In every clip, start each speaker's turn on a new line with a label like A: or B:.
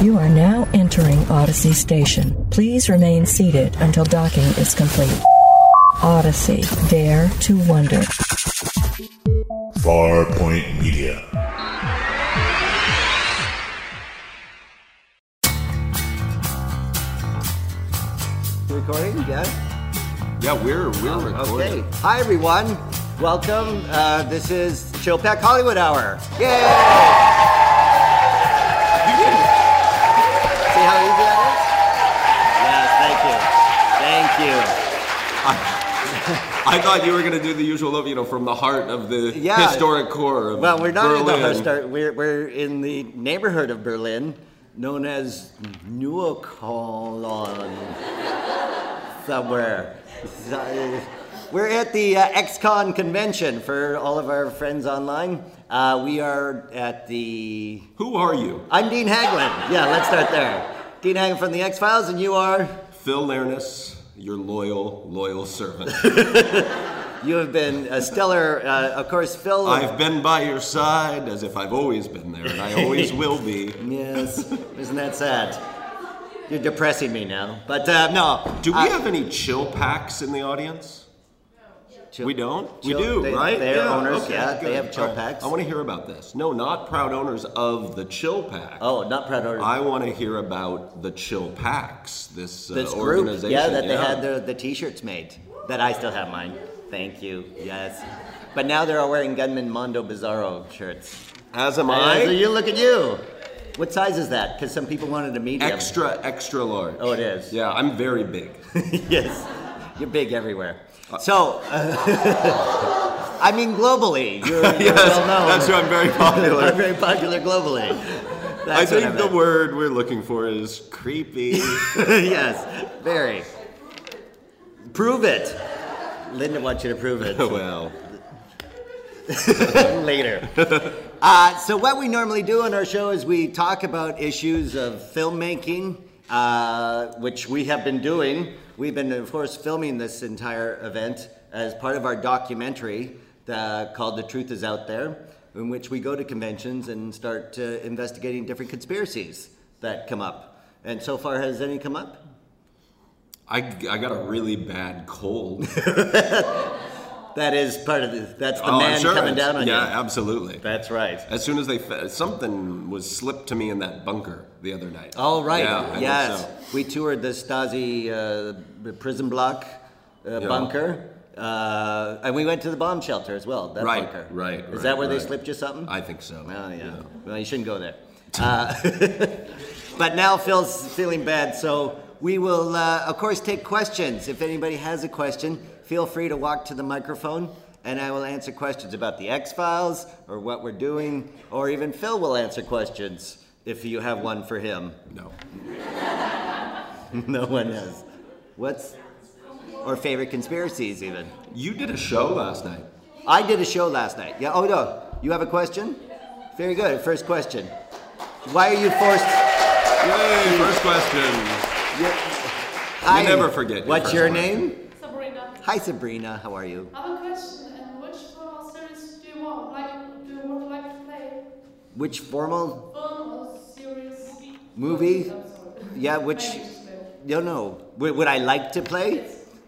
A: You are now entering Odyssey Station. Please remain seated until docking is complete. Odyssey, dare to wonder.
B: Farpoint Media.
C: Recording? Yeah.
D: Yeah, we're we're
C: Oh,
D: recording.
C: Okay. Hi everyone. Welcome. Uh, this is Chill Pak Hollywood Hour. Yay!
D: I thought you were gonna do the usual, you know, from the heart of the
C: Yeah.
D: historic core of
C: Well, we're not in the start. We're we're in the neighborhood of Berlin, known as New Neukölln. Somewhere. We're at the uh, XCon convention for all of our friends online. Uh, we are at the.
D: Who are you?
C: I'm Dean Haglund. Yeah, let's start there. Dean Haglund from the X Files, and you are.
D: Phil Leirness, your loyal, loyal servant.
C: You have been a stellar, uh, of course, Phil.
D: I've been by your side as if I've always been there, and I always will be.
C: Yes, isn't that sad? You're depressing me now. But uh, no.
D: Do we
C: I-
D: have any chill packs in the audience?
C: Chill-
D: we don't. we do,
C: they-
D: right?
C: they're owners, yeah, they have chill
D: right.
C: packs.
D: I want to hear about this. No, not proud owners of the chill pack.
C: Oh, not proud owners.
D: I want to hear about the chill packs. This, uh,
C: this group,
D: organization.
C: yeah, that they had the, the T-shirts made. That I still have mine. Thank you. Yes. But now they're all wearing Gunman Mondo Bizarro shirts.
D: As am
C: Uh,
D: I.
C: so you look at you. What size is that? Because some people wanted a medium.
D: Extra, extra large.
C: Oh, it is.
D: Yeah, I'm very big.
C: yes. You're big everywhere. So, uh, I mean, globally, you're, you're
D: yes,
C: well known.
D: that's why I'm very popular.
C: I'm very popular globally.
D: I
C: That's what
D: think the word we're looking for is creepy.
C: yes, very. Prove it. Linda wants you to prove it.
D: well,
C: later. Uh, so, what we normally do on our show is we talk about issues of filmmaking, uh, which we have been doing. We've been, of course, filming this entire event as part of our documentary uh, called The Truth Is Out There, in which we go to conventions and start uh, investigating different conspiracies that come up. And so far, has any come up?
D: I, I got a really bad cold.
C: That is part of the, that's the
D: Oh,
C: man
D: sure
C: coming down on
D: yeah,
C: you.
D: Yeah, absolutely.
C: That's right.
D: As soon as they something was slipped to me in that bunker the other night.
C: Oh, right.
D: Yeah,
C: yes.
D: so.
C: We toured the Stasi uh, prison block uh,
D: Yeah.
C: bunker. Uh, and we went to the bomb shelter as well, that
D: Right,
C: bunker.
D: right,
C: Is
D: right,
C: that where they slipped you something?
D: I think so.
C: Oh, yeah. Well, you shouldn't go there. Uh, but now Phil's feeling bad, so we will, uh, of course, take questions. If anybody has a question, feel free to walk to the microphone, and I will answer questions about the X Files or what we're doing, or even Phil will answer questions if you have one for him.
D: No.
C: no one has. What's or favorite conspiracies even?
D: You did a show last night.
C: I did a show last night. Yeah. Oh no. You have a question? Very good. First question. Why are you forced?
D: Yay! First question.
C: Hi.
D: never forget your
C: What's your
D: question.
C: name?
E: Sabrina.
C: Hi, Sabrina. How are you?
E: I have a question. And which film series do you want? Like, do you want like to play?
C: Which formal
E: Film or series?
C: movie? Yeah. Which? No, no. Would, would I like to play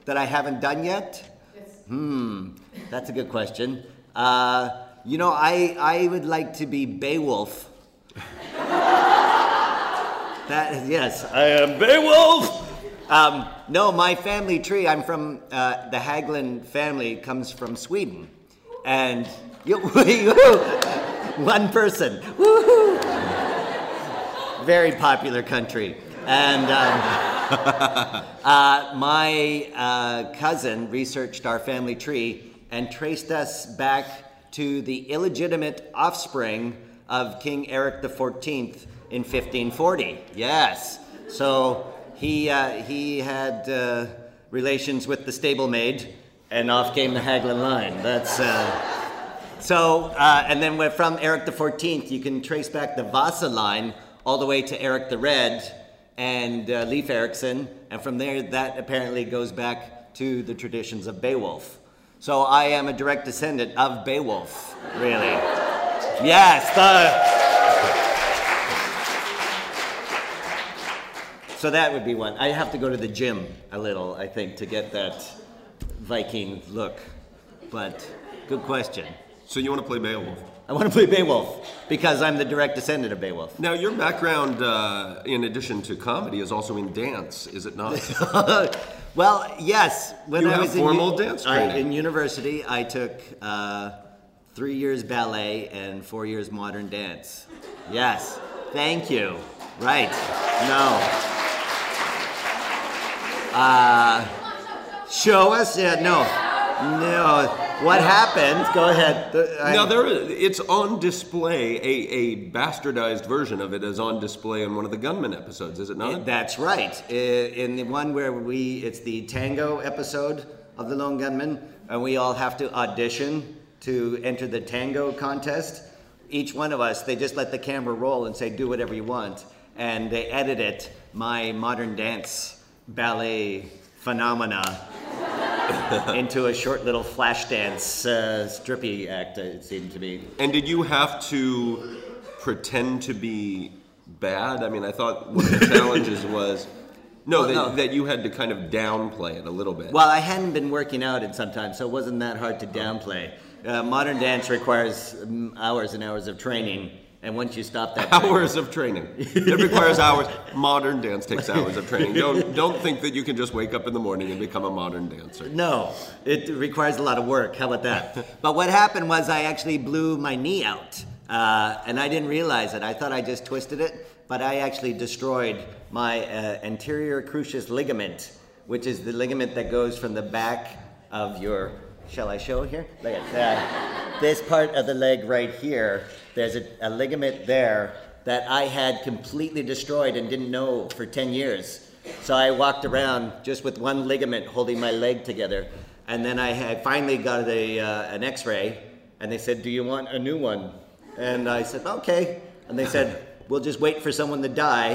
C: that I haven't done yet? Hmm. That's a good question. Uh, you know, I I would like to be Beowulf. That yes, I am Beowulf. Um, no, my family tree. I'm from uh, the Haglund family. Comes from Sweden, and you, one person. Very popular country, and. Um, uh, my uh, cousin researched our family tree and traced us back to the illegitimate offspring of King Eric XIV in 1540. Yes. So he, uh, he had uh, relations with the stablemate, and off came the Haglund line. That's. Uh, so, uh, and then from Eric the 14th, you can trace back the Vasa line all the way to Eric the Red and uh, Leif Erikson, and from there, that apparently goes back to the traditions of Beowulf. So I am a direct descendant of Beowulf, really. Yes, the. So that would be one. I have to go to the gym a little, I think, to get that Viking look. But good question.
D: So you want to play Beowulf?
C: I want to play Beowulf because I'm the direct descendant of Beowulf.
D: Now, your background, uh, in addition to comedy, is also in dance, is it not?
C: well, yes. When
D: You
C: I was
D: formal
C: in,
D: dance
C: I- in university, I took uh, three years ballet and four years modern dance. Yes. Thank you. Right. No. Uh, show us? Yeah. No. No. What happened? Go ahead.
D: Now there, is- it's on display. A, a bastardized version of it is on display in one of the Gunman episodes, is it not?
C: That's right. In the one where we, it's the tango episode of The Lone Gunman, and we all have to audition to enter the tango contest. Each one of us, they just let the camera roll and say, do whatever you want. And they edit it, my modern dance ballet phenomena, into a short little flash dance uh, strippy act, it seemed to me.
D: And did you have to pretend to be bad? I mean, I thought one of the challenges was no,
C: Well,
D: that,
C: no.
D: that you had to kind of downplay it a little bit.
C: Well, I hadn't been working out in some time, so it wasn't that hard to downplay. Uh, modern dance requires um, hours and hours of training, and once you stop that, training-
D: hours of training. It requires hours. Modern dance takes hours of training. Don't don't think that you can just wake up in the morning and become a modern dancer.
C: No, it requires a lot of work. How about that? but what happened was I actually blew my knee out, uh, and I didn't realize it. I thought I just twisted it, but I actually destroyed my uh, anterior cruciate ligament, which is the ligament that goes from the back of your. Shall I show here? Look at that. this part of the leg right here. There's a, a ligament there that I had completely destroyed and didn't know for 10 years. So I walked around just with one ligament holding my leg together. And then I had finally got a, uh, an x ray, and they said, Do you want a new one? And I said, Okay. And they said, We'll just wait for someone to die,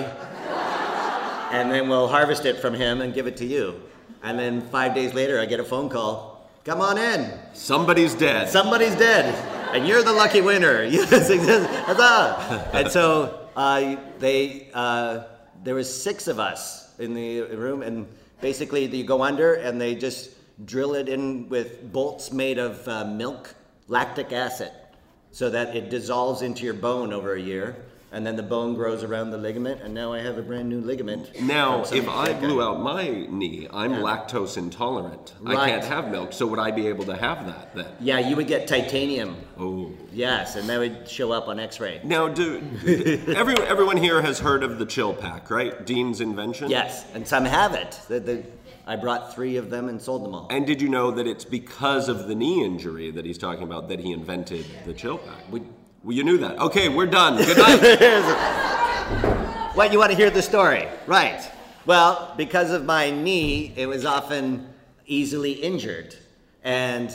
C: and then we'll harvest it from him and give it to you. And then five days later, I get a phone call Come on in.
D: Somebody's dead.
C: Somebody's dead. And you're the lucky winner. Yes. And so uh, they, uh, there was six of us in the room, and basically you go under, and they just drill it in with bolts made of uh, milk, lactic acid, so that it dissolves into your bone over a year, and then the bone grows around the ligament, and now I have a brand new ligament.
D: Now, if I blew out my knee, I'm lactose intolerant. I can't have milk, so would I be able to have that then?
C: Yeah, you would get titanium.
D: Oh.
C: Yes, and that would show up on X-ray.
D: Now, do every, everyone here has heard of the chill pack, right? Dean's invention?
C: Yes, and some have it. The, the, I brought three of them and sold them all.
D: And did you know that it's because of the knee injury that he's talking about that he invented the chill pack? Well, you knew that. Okay, we're done. Good night.
C: What, you want to hear the story? Right. Well, because of my knee, it was often easily injured. And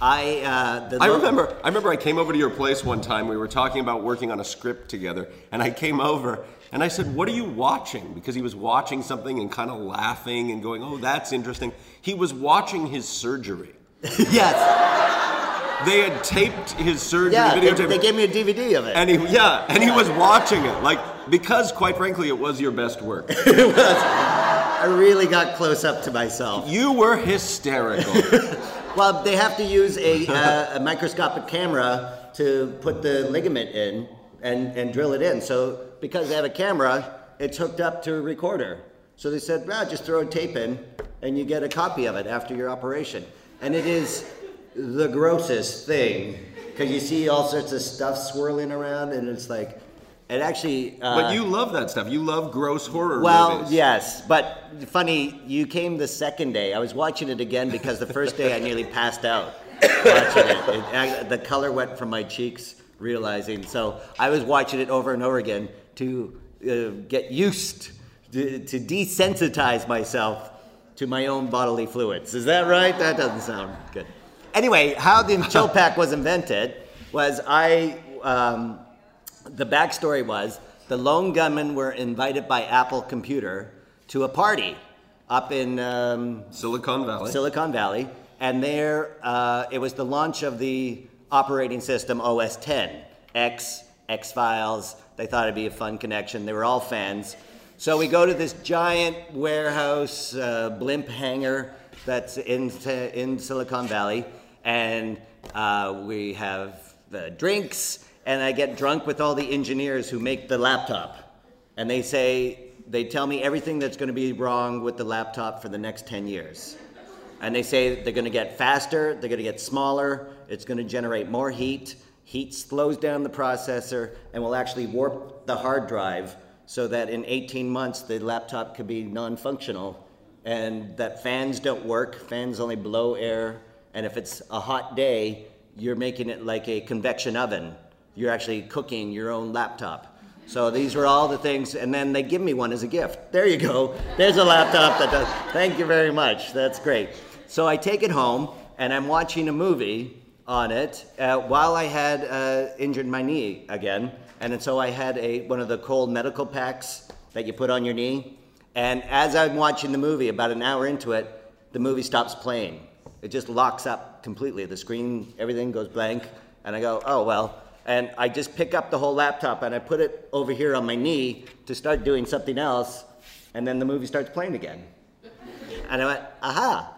C: I, uh, the
D: I
C: lo-
D: remember. I remember. I came over to your place one time. We were talking about working on a script together, and I came over and I said, "What are you watching?" Because he was watching something and kind of laughing and going, "Oh, that's interesting." He was watching his surgery.
C: yes.
D: They had taped his surgery
C: Yeah, they, they gave me a DVD of it.
D: and he, yeah, and he was watching it, like because, quite frankly, it was your best work. it was.
C: I really got close up to myself.
D: You were hysterical.
C: Well, they have to use a, uh, a microscopic camera to put the ligament in and, and drill it in. So because they have a camera, it's hooked up to a recorder. So they said, well, just throw a tape in and you get a copy of it after your operation. And it is the grossest thing because you see all sorts of stuff swirling around and it's like, it actually. Uh,
D: but you love that stuff. You love gross horror
C: well,
D: movies.
C: yes, but funny, you came the second day. I was watching it again because the first day I nearly passed out watching it. it I- the color went from my cheeks, realizing. So I was watching it over and over again to uh, get used, to, to desensitize myself to my own bodily fluids. Is that right? That doesn't sound good. Anyway, how the chill pack was invented was I. Um, the backstory was the lone gunmen were invited by Apple Computer to a party up in um,
D: Silicon Valley.
C: Silicon Valley, and there uh, it was the launch of the operating system OS 10, X, X Files. They thought it'd be a fun connection. They were all fans. So we go to this giant warehouse uh, blimp hangar that's in in Silicon Valley, and uh, we have the drinks, and I get drunk with all the engineers who make the laptop, and they say they tell me everything that's going to be wrong with the laptop for the next 10 years. And they say they're going to get faster, they're going to get smaller, it's going to generate more heat. Heat slows down the processor and will actually warp the hard drive so that in 18 months the laptop could be non functional and that fans don't work, fans only blow air. And if it's a hot day, you're making it like a convection oven. You're actually cooking your own laptop. So these were all the things, and then they give me one as a gift. There you go. There's a laptop that does. Thank you very much. That's great. So I take it home, and I'm watching a movie on it uh, while I had uh, injured my knee again, and so I had a one of the cold medical packs that you put on your knee. And as I'm watching the movie, about an hour into it, the movie stops playing. It just locks up completely. The screen, everything goes blank, and I go, oh well and I just pick up the whole laptop and I put it over here on my knee to start doing something else, and then the movie starts playing again. And I went, aha.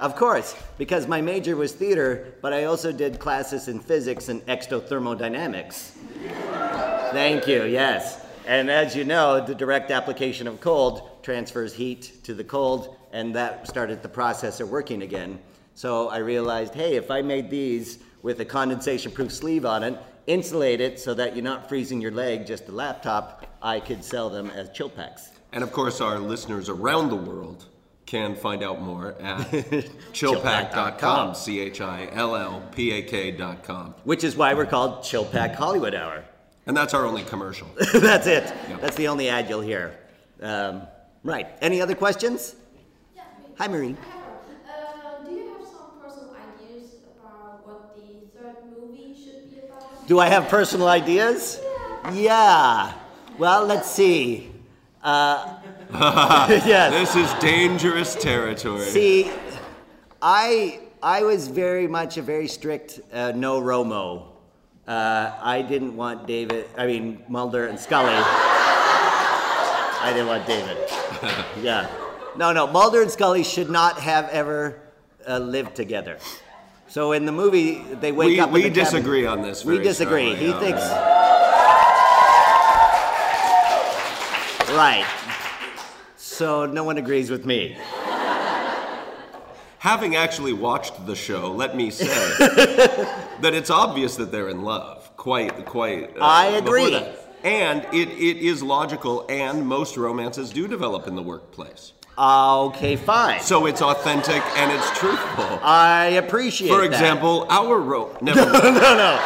C: Of course, because my major was theater, but I also did classes in physics and exothermodynamics. Thank you, yes. And as you know, the direct application of cold transfers heat to the cold, and that started the processor working again. So I realized, hey, if I made these with a condensation proof sleeve on it, insulate it so that you're not freezing your leg, just the laptop, I could sell them as chill packs.
D: And of course, our listeners around the world can find out more at chillpack.com, C H I L L P A K.com.
C: Which is why we're called Chill Pak Hollywood Hour.
D: And that's our only commercial.
C: That's it. That's the only ad you'll hear. Um, right. Any other questions? Hi, Marie.
E: Uh, do you have some personal ideas about what the third movie should be about?
C: Do I have personal ideas? Yeah. Well, let's see. Uh, yes.
D: This is dangerous territory.
C: See, I I was very much a very strict uh, no Romo. Uh, I didn't want David. I mean Mulder and Scully. I didn't want David. Yeah. No, no. Mulder and Scully should not have ever uh, lived together. So in the movie, they wake
D: We-
C: up.
D: we
C: the cabin.
D: disagree on this
C: We disagree.
D: strongly,
C: He
D: yeah.
C: thinks. Right. So no one agrees with me.
D: Having actually watched the show, let me say that it's obvious that they're in love. Quite, quite. uh,
C: I agree.
D: And it, it is logical, and most romances do develop in the workplace.
C: Okay, fine.
D: So it's authentic and it's truthful.
C: I appreciate
D: For
C: that.
D: example, our rope. never
C: no, no, no.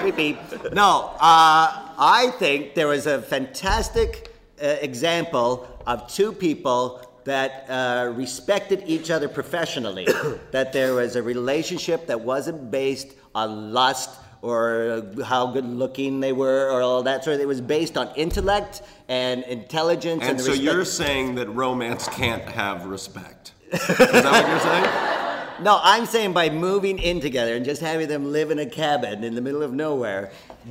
C: Creepy. No, uh, I think there was a fantastic uh, example of two people that uh, respected each other professionally. that there was a relationship that wasn't based on lust or how good looking they were or all that sort of. It was based on intellect and intelligence and,
D: And so
C: respect-
D: you're saying that romance can't have respect. Is that what you're saying?
C: No, I'm saying by moving in together and just having them live in a cabin in the middle of nowhere,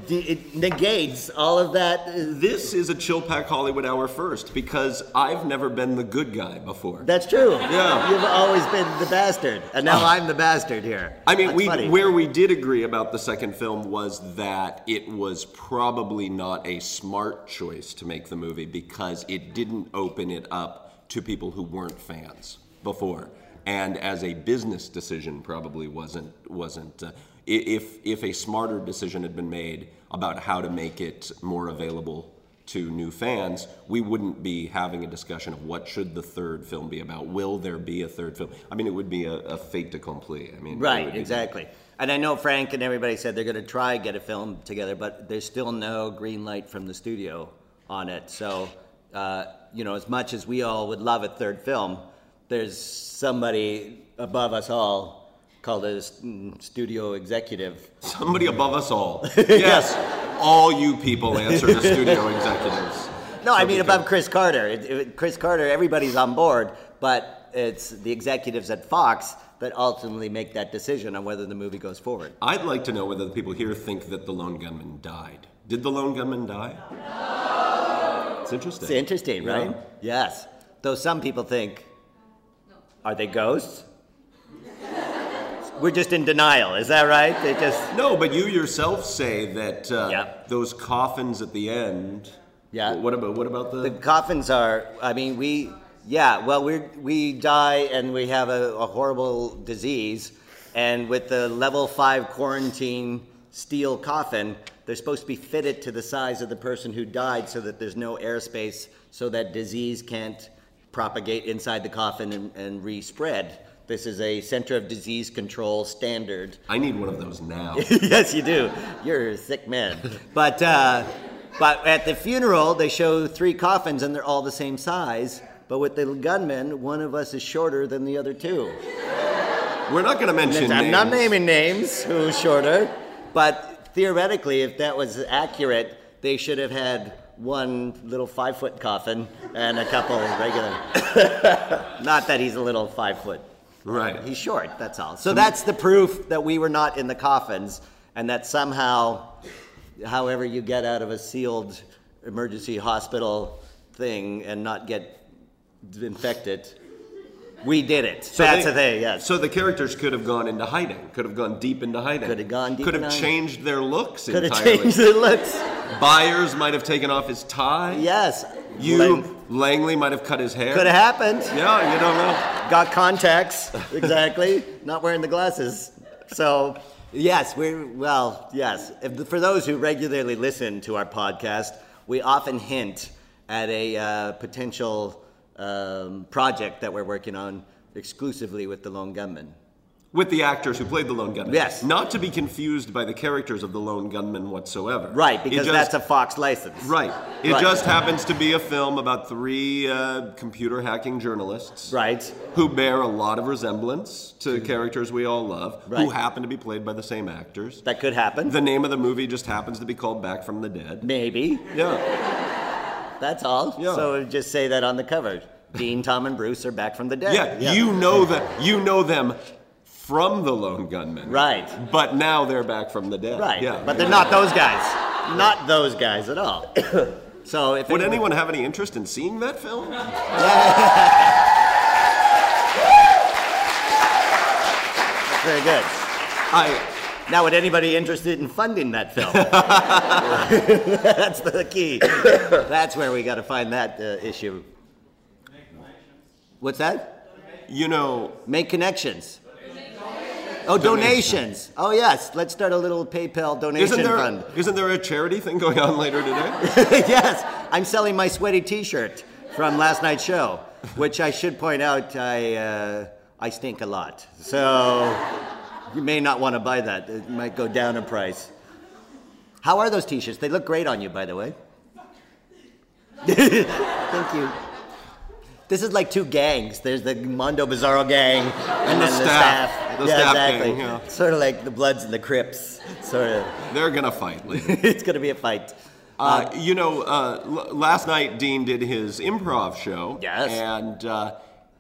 C: it negates all of that.
D: This is a Chill Pak Hollywood Hour first because I've never been the good guy before.
C: That's true.
D: Yeah.
C: You've always been the bastard, and now ah. I'm the bastard here.
D: I mean,
C: That's
D: we
C: funny.
D: where we did agree about the second film was that it was probably not a smart choice to make the movie because it didn't open it up to people who weren't fans before, and as a business decision, probably wasn't wasn't. Uh, if if a smarter decision had been made about how to make it more available to new fans, we wouldn't be having a discussion of what should the third film be about. Will there be a third film? I mean, it would be a, a fait accompli. I mean,
C: Right, exactly. And I know Frank and everybody said they're going to try get a film together, but there's still no green light from the studio on it. So, uh, you know, as much as we all would love a third film, there's somebody above us all called a mm, studio executive.
D: Somebody above us all. Yes, all you people answer to studio executives.
C: No, I mean above Chris Carter. It, it, Chris Carter, everybody's on board, but it's the executives at Fox that ultimately make that decision on whether the movie goes forward.
D: I'd like to know whether the people here think that the lone gunman died. Did the lone gunman die? No. It's interesting.
C: It's interesting,
D: Yeah.
C: right? Yes. Though some people think, are they ghosts? We're just in denial. Is that right? They just
D: No, but you yourself say that uh, those coffins at the end.
C: Yeah.
D: What about what about the?
C: the coffins are. I mean, we yeah. Well, we we die and we have a, a horrible disease, and with the level five quarantine steel coffin, they're supposed to be fitted to the size of the person who died, so that there's no airspace, so that disease can't propagate inside the coffin and, and re-spread. This is a Center of Disease Control standard.
D: I need one of those now.
C: yes, you do. You're a sick man. But uh, but at the funeral, they show three coffins and they're all the same size. But with the gunmen, one of us is shorter than the other two.
D: We're not going to mention that.
C: I'm not naming names who's shorter, but theoretically, if that was accurate, they should have had one little five foot coffin and a couple regular. not that he's a little five foot.
D: Right.
C: He's short, that's all. So that's the proof that we were not in the coffins and that somehow, however you get out of a sealed emergency hospital thing and not get infected, we did it.
D: So
C: that's
D: they-
C: the thing, yes.
D: So the characters could have gone into hiding. Could have gone deep into hiding. Could have
C: gone deep
D: Could have changed their looks
C: Could have
D: entirely.
C: changed the looks.
D: Byers might have taken off his tie.
C: Yes.
D: You,
C: Lang-
D: Langley might have cut his hair.
C: Could have happened.
D: Yeah, you don't know.
C: Got contacts, exactly. Not wearing the glasses. So, yes, we're, well, yes. If, for those who regularly listen to our podcast, we often hint at a uh, potential um, project that we're working on exclusively with the Lone Gunman.
D: With the actors who played the lone gunman.
C: Yes.
D: Not to be confused by the characters of the lone gunman whatsoever.
C: Right, because
D: just-
C: that's a Fox license.
D: Right. It
C: Right.
D: just happens to be a film about three uh, computer hacking journalists.
C: Right.
D: Who bear a lot of resemblance to characters we all love, who happen to be played by the same actors.
C: That could happen.
D: The name of the movie just happens to be called Back from the Dead.
C: Maybe.
D: Yeah.
C: That's all.
D: Yeah.
C: So just say that on the cover. Dean, Tom, and Bruce are back from the dead.
D: Yeah, you know that you know them from the lone gunman.
C: Right.
D: But now they're back from the dead.
C: Right.
D: Yeah.
C: But they're not those guys. Not those guys at all. so if
D: Would anyone have any interest in seeing that film?
C: Very good.
D: I
C: now, would anybody interested in funding that film? That's the key. That's where we got to find that uh, issue. What's that?
D: You know,
C: make connections. Oh, donations. Oh, yes. Let's start a little PayPal donation
D: Isn't there,
C: fund.
D: isn't there a charity thing going on later today?
C: yes, I'm selling my sweaty T-shirt from last night's show, which I should point out I uh, I stink a lot. So you may not want to buy that. It might go down in price. How are those T-shirts? They look great on you, by the way. Thank you. This is like two gangs. There's the Mondo Bizarro gang and,
D: the
C: then
D: staff.
C: the staff.
D: The
C: yeah,
D: staff
C: exactly.
D: gang, yeah.
C: Sort of like the Bloods and the Crips. Sort of.
D: They're gonna fight later.
C: it's gonna be a fight.
D: Uh, you know, uh, l- last night Dean did his improv show.
C: Yes.
D: And uh,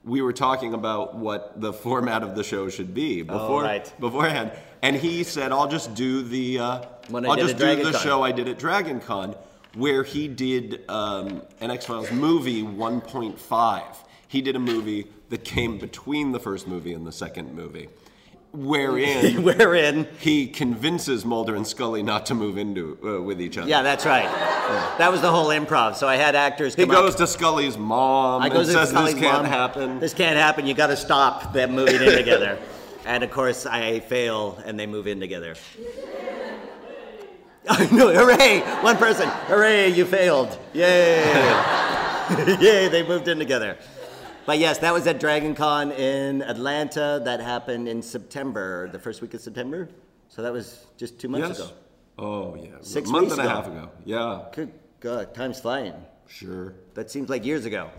D: we were talking about what the format of the show should be before
C: right.
D: beforehand, and he said, "I'll just do the uh, I'll just do the
C: Con."
D: show I did at Dragon Con, where he did um, an X Files movie 1.5. He did a movie that came between the first movie and the second movie." Wherein,
C: Wherein
D: he convinces Mulder and Scully not to move into uh, with each other.
C: Yeah, that's right. That was the whole improv. So I had actors
D: He goes
C: up.
D: to Scully's mom
C: I
D: and says this can't
C: mom,
D: happen.
C: This can't happen. You got to stop them moving in together. And of course, I fail, and they move in together. I know. Hooray! One person. Hooray! You failed. Yay! Yay! They moved in together. But yes, that was at Dragon Con in Atlanta. That happened in September, the first week of September. So that was just two months
D: Yes.
C: ago.
D: Oh yeah,
C: Six
D: a month and a
C: ago.
D: half ago. Yeah,
C: Good God, time's flying.
D: sure.
C: That seems like years ago.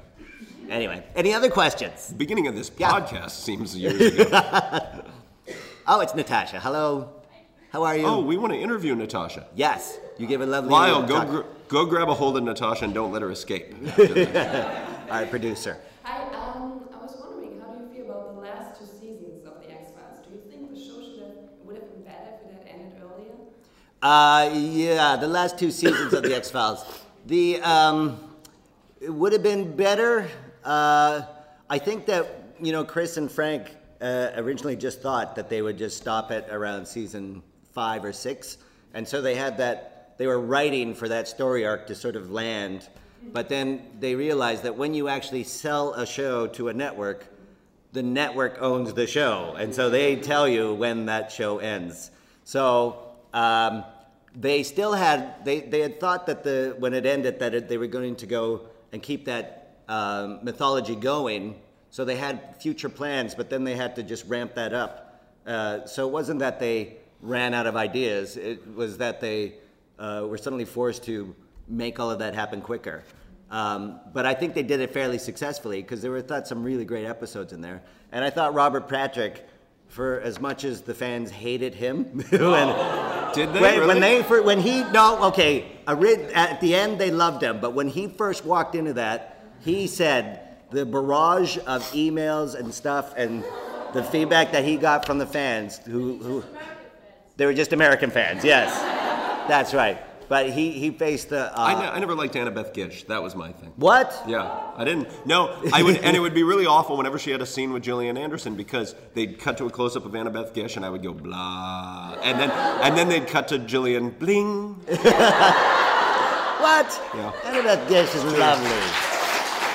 C: Anyway, any other questions?
D: Beginning of this
C: Yeah.
D: podcast seems years ago.
C: Oh, it's Natasha. Hello. How are you?
D: oh, we want to interview Natasha.
C: yes. You give a lovely.
D: Lyle, go gr- go grab a hold of Natasha and don't let her escape.
C: All right, producer.
E: Hi, um, I was wondering, how do you feel about the last two seasons of The X Files? Do you think the show should have would have been better if it had ended earlier?
C: Uh, yeah, the last two seasons of the X Files. The um, it would have been better. Uh, I think that you know Chris and Frank uh, originally just thought that they would just stop it around season five or six, and so they had that. They were writing for that story arc to sort of land, but then they realized that when you actually sell a show to a network, the network owns the show, and so they tell you when that show ends. So um, they still had they, they had thought that the when it ended that it, they were going to go and keep that um, mythology going. So they had future plans, but then they had to just ramp that up. Uh, so it wasn't that they ran out of ideas; it was that they uh, were suddenly forced to make all of that happen quicker. Um, but I think they did it fairly successfully because there were thought some really great episodes in there. And I thought Robert Patrick, for as much as the fans hated him, when,
D: Did they
C: when,
D: really?
C: when they for, when he no okay at the end they loved him, but when he first walked into that, he said the barrage of emails and stuff and the feedback that he got from the fans who who they were just American fans. Yes, that's right. But he he faced the uh,
D: I, I never liked Annabeth Gish. That was my thing.
C: what?
D: Yeah, I didn't. No, I would, and it would be really awful whenever she had a scene with Gillian Anderson because they'd cut to a close up of Annabeth Gish, and I would go blah, and then and then they'd cut to Gillian bling.
C: What?
D: Yeah.
C: Annabeth Gish is lovely.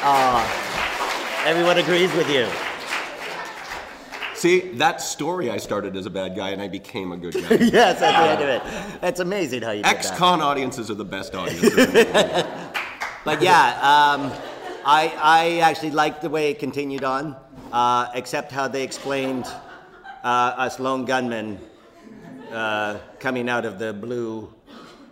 C: Aw. Everyone agrees with you.
D: See, that story I started as a bad guy, and I became a good guy.
C: yes, at the end of it. It's amazing how you.
D: Ex-con audiences are the best audiences.
C: But yeah, um, I, I actually liked the way it continued on, uh, except how they explained uh, us lone gunmen uh, coming out of the blue.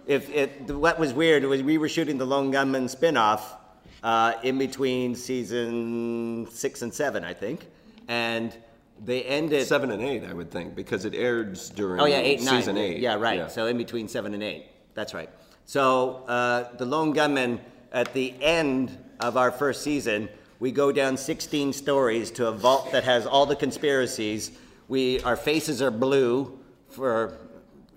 C: If it, what was weird was we were shooting the lone gunman spin-off uh, in between season six and seven, I think, and they ended
D: Seven and eight, I would think, because it aired during
C: Oh yeah, eight, nine.
D: season eight.
C: Yeah, right. So in between seven and eight. That's right. So uh, the lone gunman at the end of our first season, we go down 16 stories to a vault that has all the conspiracies. We our faces are blue for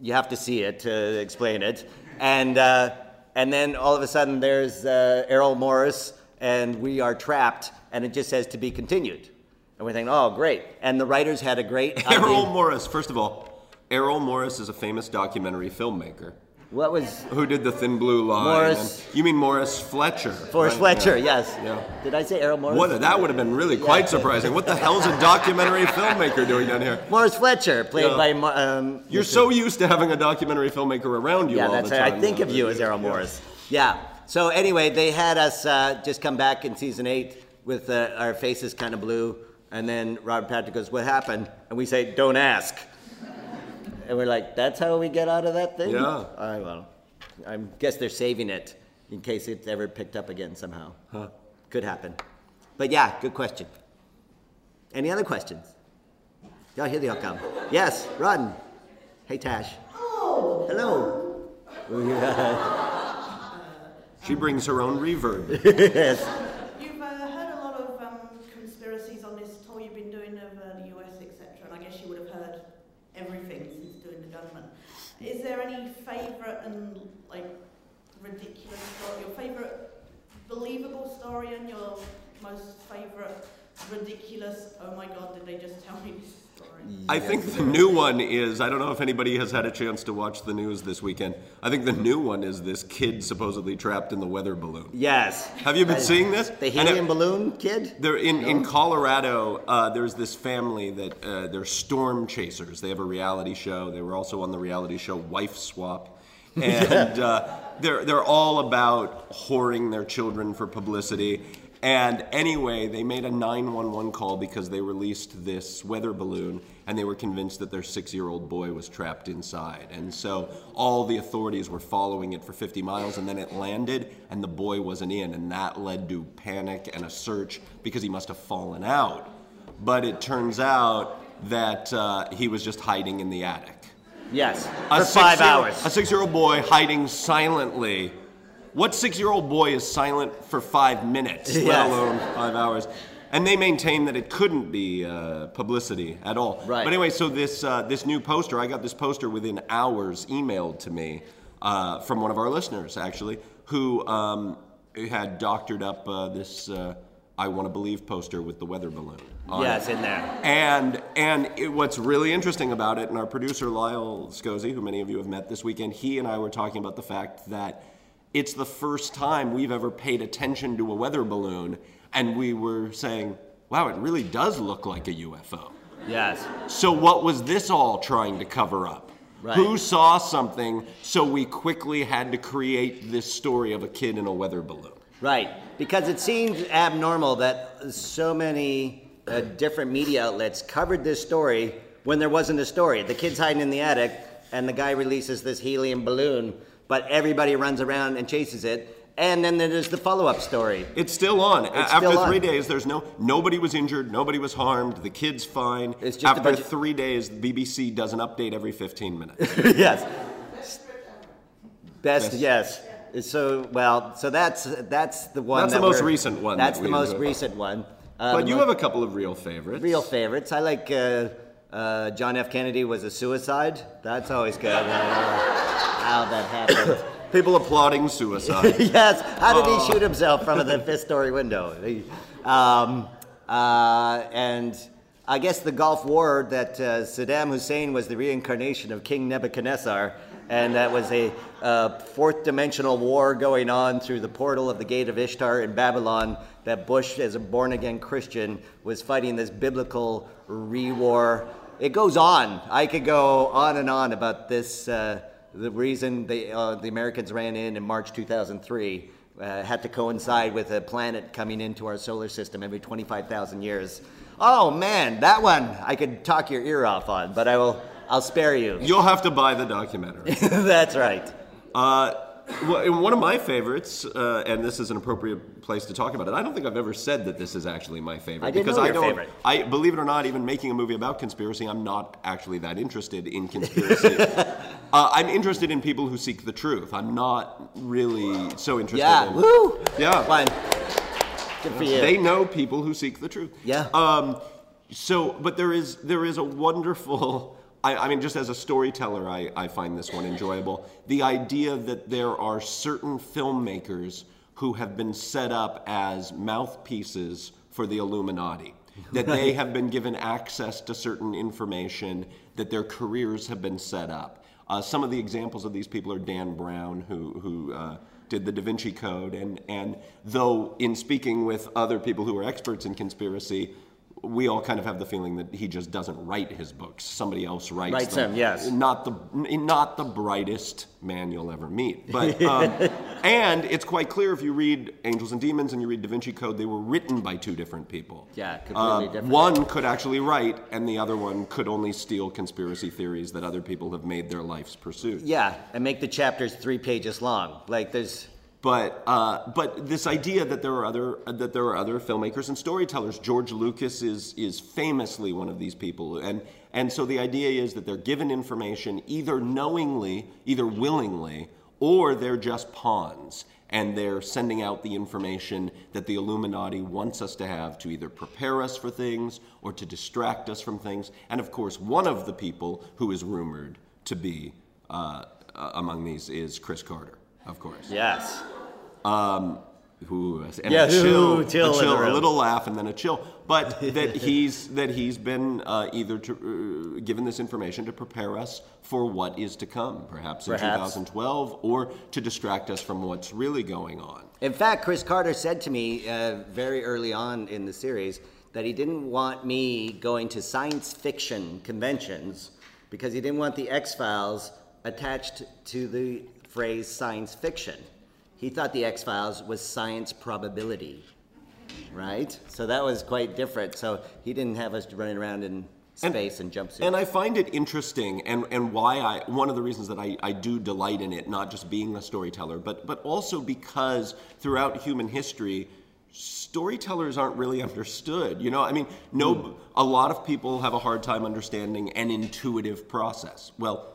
C: you have to see it to explain it, and uh, and then all of a sudden there's uh, Errol Morris, and we are trapped, and it just says to be continued. And we're thinking, oh, great. And the writers had a great
D: Errol
C: idea.
D: Morris, first of all, Errol Morris is a famous documentary filmmaker
C: What was
D: who did the Thin Blue Line.
C: Morris-
D: and- you mean Morris Fletcher?
C: Forrest
D: right?
C: Fletcher,
D: Yeah.
C: yes.
D: Yeah.
C: Did I say Errol Morris?
D: What, that would have been really quite surprising. What the hell's a documentary filmmaker doing down here?
C: Morris Fletcher, played
D: Yeah.
C: by. Um,
D: You're so used to having a documentary filmmaker around you
C: yeah,
D: all
C: that's
D: the
C: right.
D: time.
C: I think
D: now.
C: of you as Errol Morris. Yeah. So anyway, they had us uh, just come back in season eight with uh, our faces kind of blue, and then Robert Patrick goes, "What happened?" And we say, "Don't ask." And we're like, "That's how we get out of that thing."
D: Yeah.
C: I well, I guess they're saving it in case it's ever picked up again somehow.
D: Huh.
C: Could happen. But yeah, good question. Any other questions? Yeah, here they all come. Yes, run. Hey, Tash.
E: Oh!
C: Hello.
D: She brings her own reverb.
C: yes.
B: Is there any favourite and like ridiculous story? Your favourite believable story and your most favourite ridiculous? Oh my god, did they just tell me this story?
D: I think the new one is I don't know if anybody has had a chance to watch the news this weekend. I think the new one is this kid supposedly trapped in the weather balloon.
C: Yes.
D: Have you been seeing this?
C: The
D: And it-
C: helium balloon kid?
D: They're in, in Colorado. Uh, there's this family that uh, they're storm chasers. They have a reality show. They were also on the reality show Wife Swap, and uh, they're they're all about whoring their children for publicity. And anyway, they made a 911 call because they released this weather balloon and they were convinced that their six year old boy was trapped inside. And so all the authorities were following it for 50 miles and then it landed and the boy wasn't in. And that led to panic and a search because he must have fallen out. But it turns out that uh, he was just hiding in the attic.
C: Yes.
D: A
C: For five hours.
D: A six year old boy hiding silently. What six year old boy is silent for five minutes, let alone five hours? And they maintain that it couldn't be uh, publicity at all.
C: Right.
D: But anyway, so this, uh, this new poster, I got this poster within hours emailed to me uh, from one of our listeners, actually, who um, had doctored up uh, this uh, I Want to Believe poster with the weather balloon. on
C: Yes,
D: it.
C: in there.
D: And and it, what's really interesting about it, and our producer Lyle Scozy, who many of you have met this weekend, he and I were talking about the fact that it's the first time we've ever paid attention to a weather balloon, and we were saying, "Wow, it really does look like a UFO."
C: Yes.
D: So what was this all trying to cover up?
C: Right.
D: Who saw something? So we quickly had to create this story of a kid in a weather balloon.
C: Right, because it seemed abnormal that so many uh, different media outlets covered this story when there wasn't a story. The kid's hiding in the attic, and the guy releases this helium balloon, but everybody runs around and chases it. And then there's the follow-up story.
D: It's still on.
C: It's
D: After
C: still on.
D: three days, there's no nobody was injured, nobody was harmed. The kid's fine.
C: It's just
D: After
C: of-
D: three days, the BBC does an update every 15 minutes.
C: yes. Best,
D: Best.
C: yes. So well, so that's that's the one.
D: That's the most recent one
C: That's
D: that
C: the most
D: enjoy.
C: recent one. Uh,
D: but you have a couple of real favorites.
C: real favorites. I like uh, uh, John F. Kennedy was a suicide. That's always good. I don't know how that happened.
D: People applauding suicide.
C: yes. How did
D: Oh.
C: he shoot himself from the fifth story window? He- Um, uh, and I guess the Gulf War that uh, Saddam Hussein was the reincarnation of King Nebuchadnezzar, and that was a uh, fourth dimensional war going on through the portal of the Gate of Ishtar in Babylon. That Bush, as a born again Christian, was fighting this biblical re war. It goes on. I could go on and on about this. Uh, the reason the, uh, the Americans ran in in March 2003 uh, had to coincide with a planet coming into our solar system every 25,000 years. Oh man, that one I could talk your ear off on, but I will. I'll spare you.
D: You'll have to buy the documentary.
C: That's right.
D: Uh, one of my favorites, uh, and this is an appropriate place to talk about it. I don't think I've ever said that this is actually my favorite
C: I
D: because I don't.
C: favorite.
D: I believe it or not, even making a movie about conspiracy, I'm not actually that interested in conspiracy. uh, I'm interested in people who seek the truth. I'm not really so interested.
C: Yeah.
D: in,
C: Woo.
D: Yeah.
C: Fine. Good for you.
D: They know people who seek the truth.
C: Yeah.
D: Um, so, but there is there is a wonderful. I, I mean, just as a storyteller, I, I find this one enjoyable. The idea that there are certain filmmakers who have been set up as mouthpieces for the Illuminati. That they have been given access to certain information, that their careers have been set up. Uh, some of the examples of these people are Dan Brown, who, who uh, did the Da Vinci Code, and, and though in speaking with other people who are experts in conspiracy, we all kind of have the feeling that he just doesn't write his books. Somebody else writes
C: Writes
D: them.
C: them, yes.
D: Not the not the brightest man you'll ever meet. But um, and it's quite clear if you read Angels and Demons and you read Da Vinci Code, they were written by two different people.
C: Yeah, completely
D: Um,
C: different.
D: One could actually write, and the other one could only steal conspiracy theories that other people have made their life's pursuit.
C: Yeah, and make the chapters three pages long. Like there's.
D: But uh, but this idea that there are other that there are other filmmakers and storytellers. George Lucas is is famously one of these people, and and so the idea is that they're given information either knowingly, either willingly, or they're just pawns, and they're sending out the information that the Illuminati wants us to have to either prepare us for things or to distract us from things. And of course, one of the people who is rumored to be uh, uh, among these is Chris Carter. Of course.
C: Yes.
D: Um, ooh, and
C: Yeah,
D: a chill,
C: ooh, chill
D: a, chill a little laugh, and then a chill. But that he's that he's been uh, either to, uh, given this information to prepare us for what is to come, perhaps in
C: Perhaps.
D: 2012, or to distract us from what's really going on.
C: In fact, Chris Carter said to me uh, very early on in the series that he didn't want me going to science fiction conventions because he didn't want the X Files attached to the phrase science fiction. He thought the X Files was science probability, right? So that was quite different. So he didn't have us running around in space and, jumpsuits.
D: And I find it interesting, and, and why I one of the reasons that I, I do delight in it, not just being a storyteller, but but also because throughout human history, storytellers aren't really understood. You know, I mean, no, hmm. a lot of people have a hard time understanding an intuitive process. Well,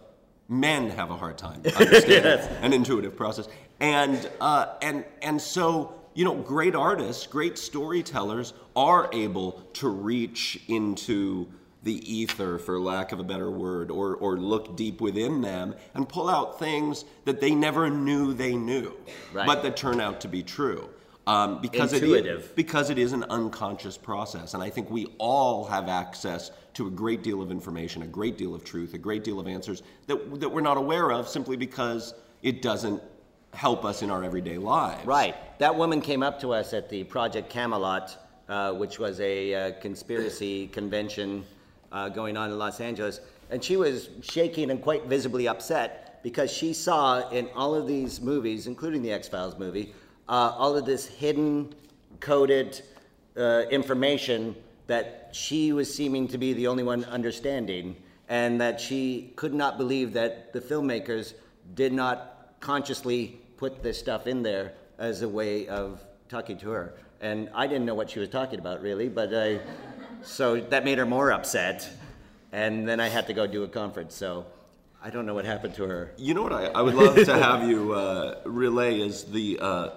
D: men have a hard time understanding
C: Yes.
D: an intuitive process, and uh, and and so you know, great artists, great storytellers are able to reach into the ether, for lack of a better word, or or look deep within them and pull out things that they never knew they knew,
C: Right.
D: but that turn out to be true. Um, because it is- because it is an unconscious process. And I think we all have access to a great deal of information, a great deal of truth, a great deal of answers that, that we're not aware of simply because it doesn't help us in our everyday lives.
C: Right. That woman came up to us at the Project Camelot, uh, which was a uh, conspiracy convention uh, going on in Los Angeles, and she was shaking and quite visibly upset because she saw in all of these movies, including the X Files movie, uh, all of this hidden, coded uh, information that she was seeming to be the only one understanding, and that she could not believe that the filmmakers did not consciously put this stuff in there as a way of talking to her. And I didn't know what she was talking about really, but I, so that made her more upset. And then I had to go do a conference, so I don't know what happened to her.
D: You know what I, I would love to have you uh, relay is the, uh,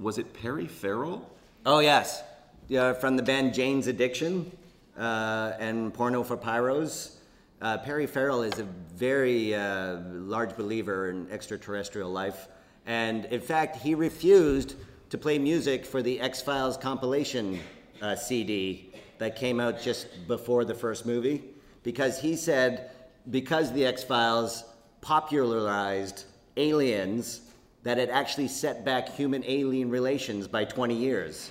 D: was it Perry Farrell?
C: Oh yes, yeah, from the band Jane's Addiction uh, and Porno for Pyros. Uh, Perry Farrell is a very uh, large believer in extraterrestrial life, and in fact, he refused to play music for the X Files compilation uh, CD that came out just before the first movie because he said because the X Files popularized aliens that it actually set back human alien relations by 20 years.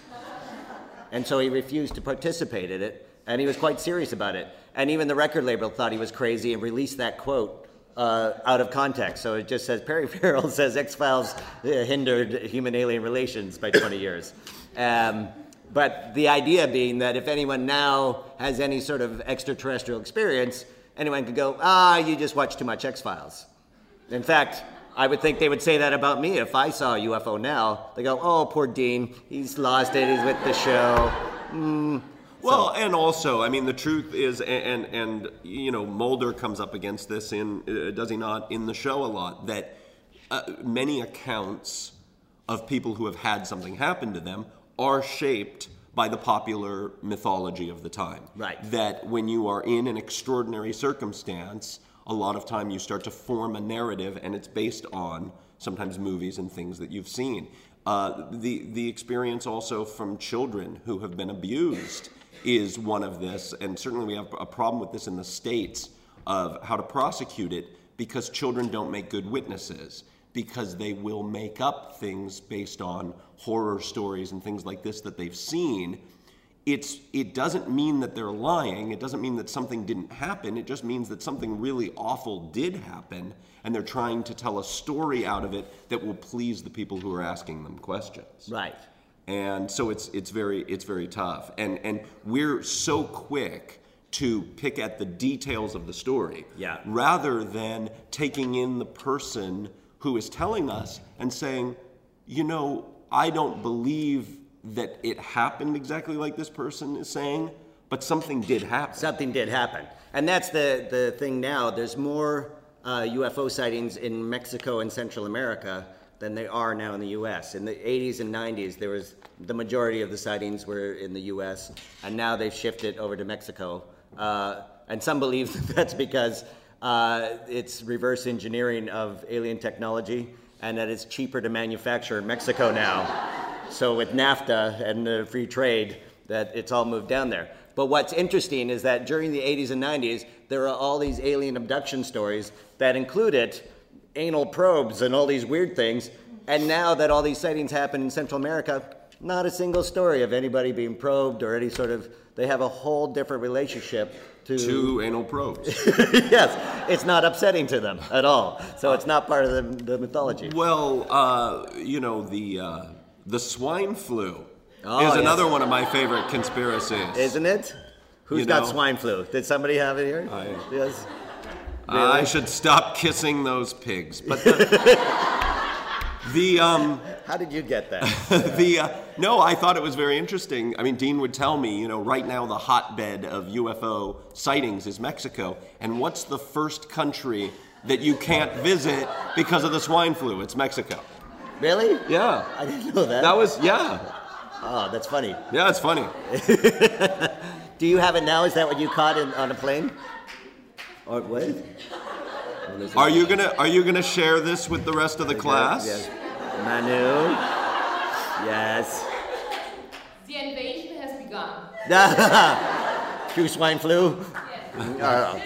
C: And so he refused to participate in it, and he was quite serious about it. And even the record label thought he was crazy and released that quote uh, out of context. So it just says Perry Farrell says X Files hindered human alien relations by 20 years. Um, but the idea being that if anyone now has any sort of extraterrestrial experience, anyone could go, ah, you just watch too much X Files. In fact, I would think they would say that about me if I saw a UFO now. They go, oh, poor Dean, he's lost it, he's with the show. Mm.
D: Well, and also, I mean, the truth is, and and, and you know, Mulder comes up against this in, uh, does he not, in the show a lot, that uh, many accounts of people who have had something happen to them are shaped by the popular mythology of the time.
C: Right.
D: That when you are in an extraordinary circumstance, a lot of time you start to form a narrative, and it's based on sometimes movies and things that you've seen. Uh, the the experience also from children who have been abused is one of this, and certainly we have a problem with this in the states of how to prosecute it because children don't make good witnesses because they will make up things based on horror stories and things like this that they've seen it's it doesn't mean that they're lying it doesn't mean that something didn't happen it just means that something really awful did happen and they're trying to tell a story out of it that will please the people who are asking them questions
C: Right.
D: and so it's it's very it's very tough and and we're so quick to pick at the details of the story
C: Yeah.
D: rather than taking in the person who is telling us and saying you know i don't believe that it happened exactly like this person is saying but something did happen
C: Something did happen. And that's the, the thing now. There's more uh, UFO sightings in Mexico and Central America than there are now in the US. In the 80s and 90s, there was the majority of the sightings were in the US, and now they've shifted over to Mexico. Uh, and some believe that that's because uh, it's reverse engineering of alien technology, and that it's cheaper to manufacture in Mexico now. So with NAFTA and the free trade, that it's all moved down there. But what's interesting is that during the 80s and 90s, there are all these alien abduction stories that included anal probes and all these weird things. And now that all these sightings happen in Central America, not a single story of anybody being probed or any sort of. They have a whole different relationship to.
D: Two anal probes.
C: yes, it's not upsetting to them at all. So it's not part of the, the mythology.
D: Well, uh, you know the uh, the swine flu
C: Oh,
D: is
C: yes.
D: another one of my favorite conspiracies.
C: Isn't it? Who's
D: You
C: got
D: know?
C: swine flu? Did somebody have it here? yes.
D: I should stop kissing those pigs. But the, the um,
C: how did you get that?
D: the uh, no, I thought it was very interesting. I mean, Dean would tell me, you know, right now the hotbed of UFO sightings is Mexico, and what's the first country that you can't visit because of the swine flu? It's Mexico.
C: Really?
D: Yeah.
C: I didn't know that.
D: That was yeah.
C: Oh, that's funny.
D: Yeah, it's funny.
C: Do you have it now? Is that what you caught in, on a plane? Or what?
D: Are you gonna Are you gonna share this with the rest of the class?
C: Yes. Manu. Yes.
E: The invasion has begun.
C: True swine flu. Uh,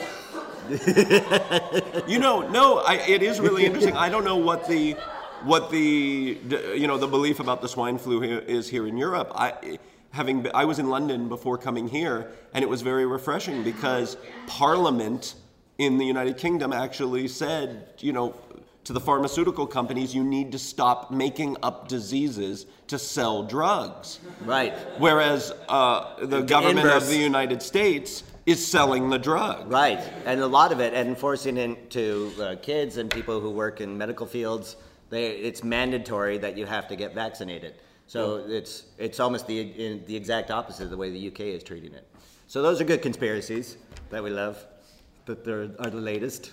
D: you know, no, I, it is really interesting. I don't know what the what the you know the belief about the swine flu here is here in Europe. I having I was in London before coming here, and it was very refreshing because Parliament in the United Kingdom actually said, you know. To the pharmaceutical companies, you need to stop making up diseases to sell drugs.
C: Right.
D: Whereas uh, the
C: The
D: government
C: inverse.
D: of the United States is selling the drug.
C: Right, and a lot of it, and forcing it to uh, kids and people who work in medical fields, they, it's mandatory that you have to get vaccinated. So it's it's almost the in, the exact opposite of the way the UK is treating it. So those are good conspiracies that we love, that they're, are the latest.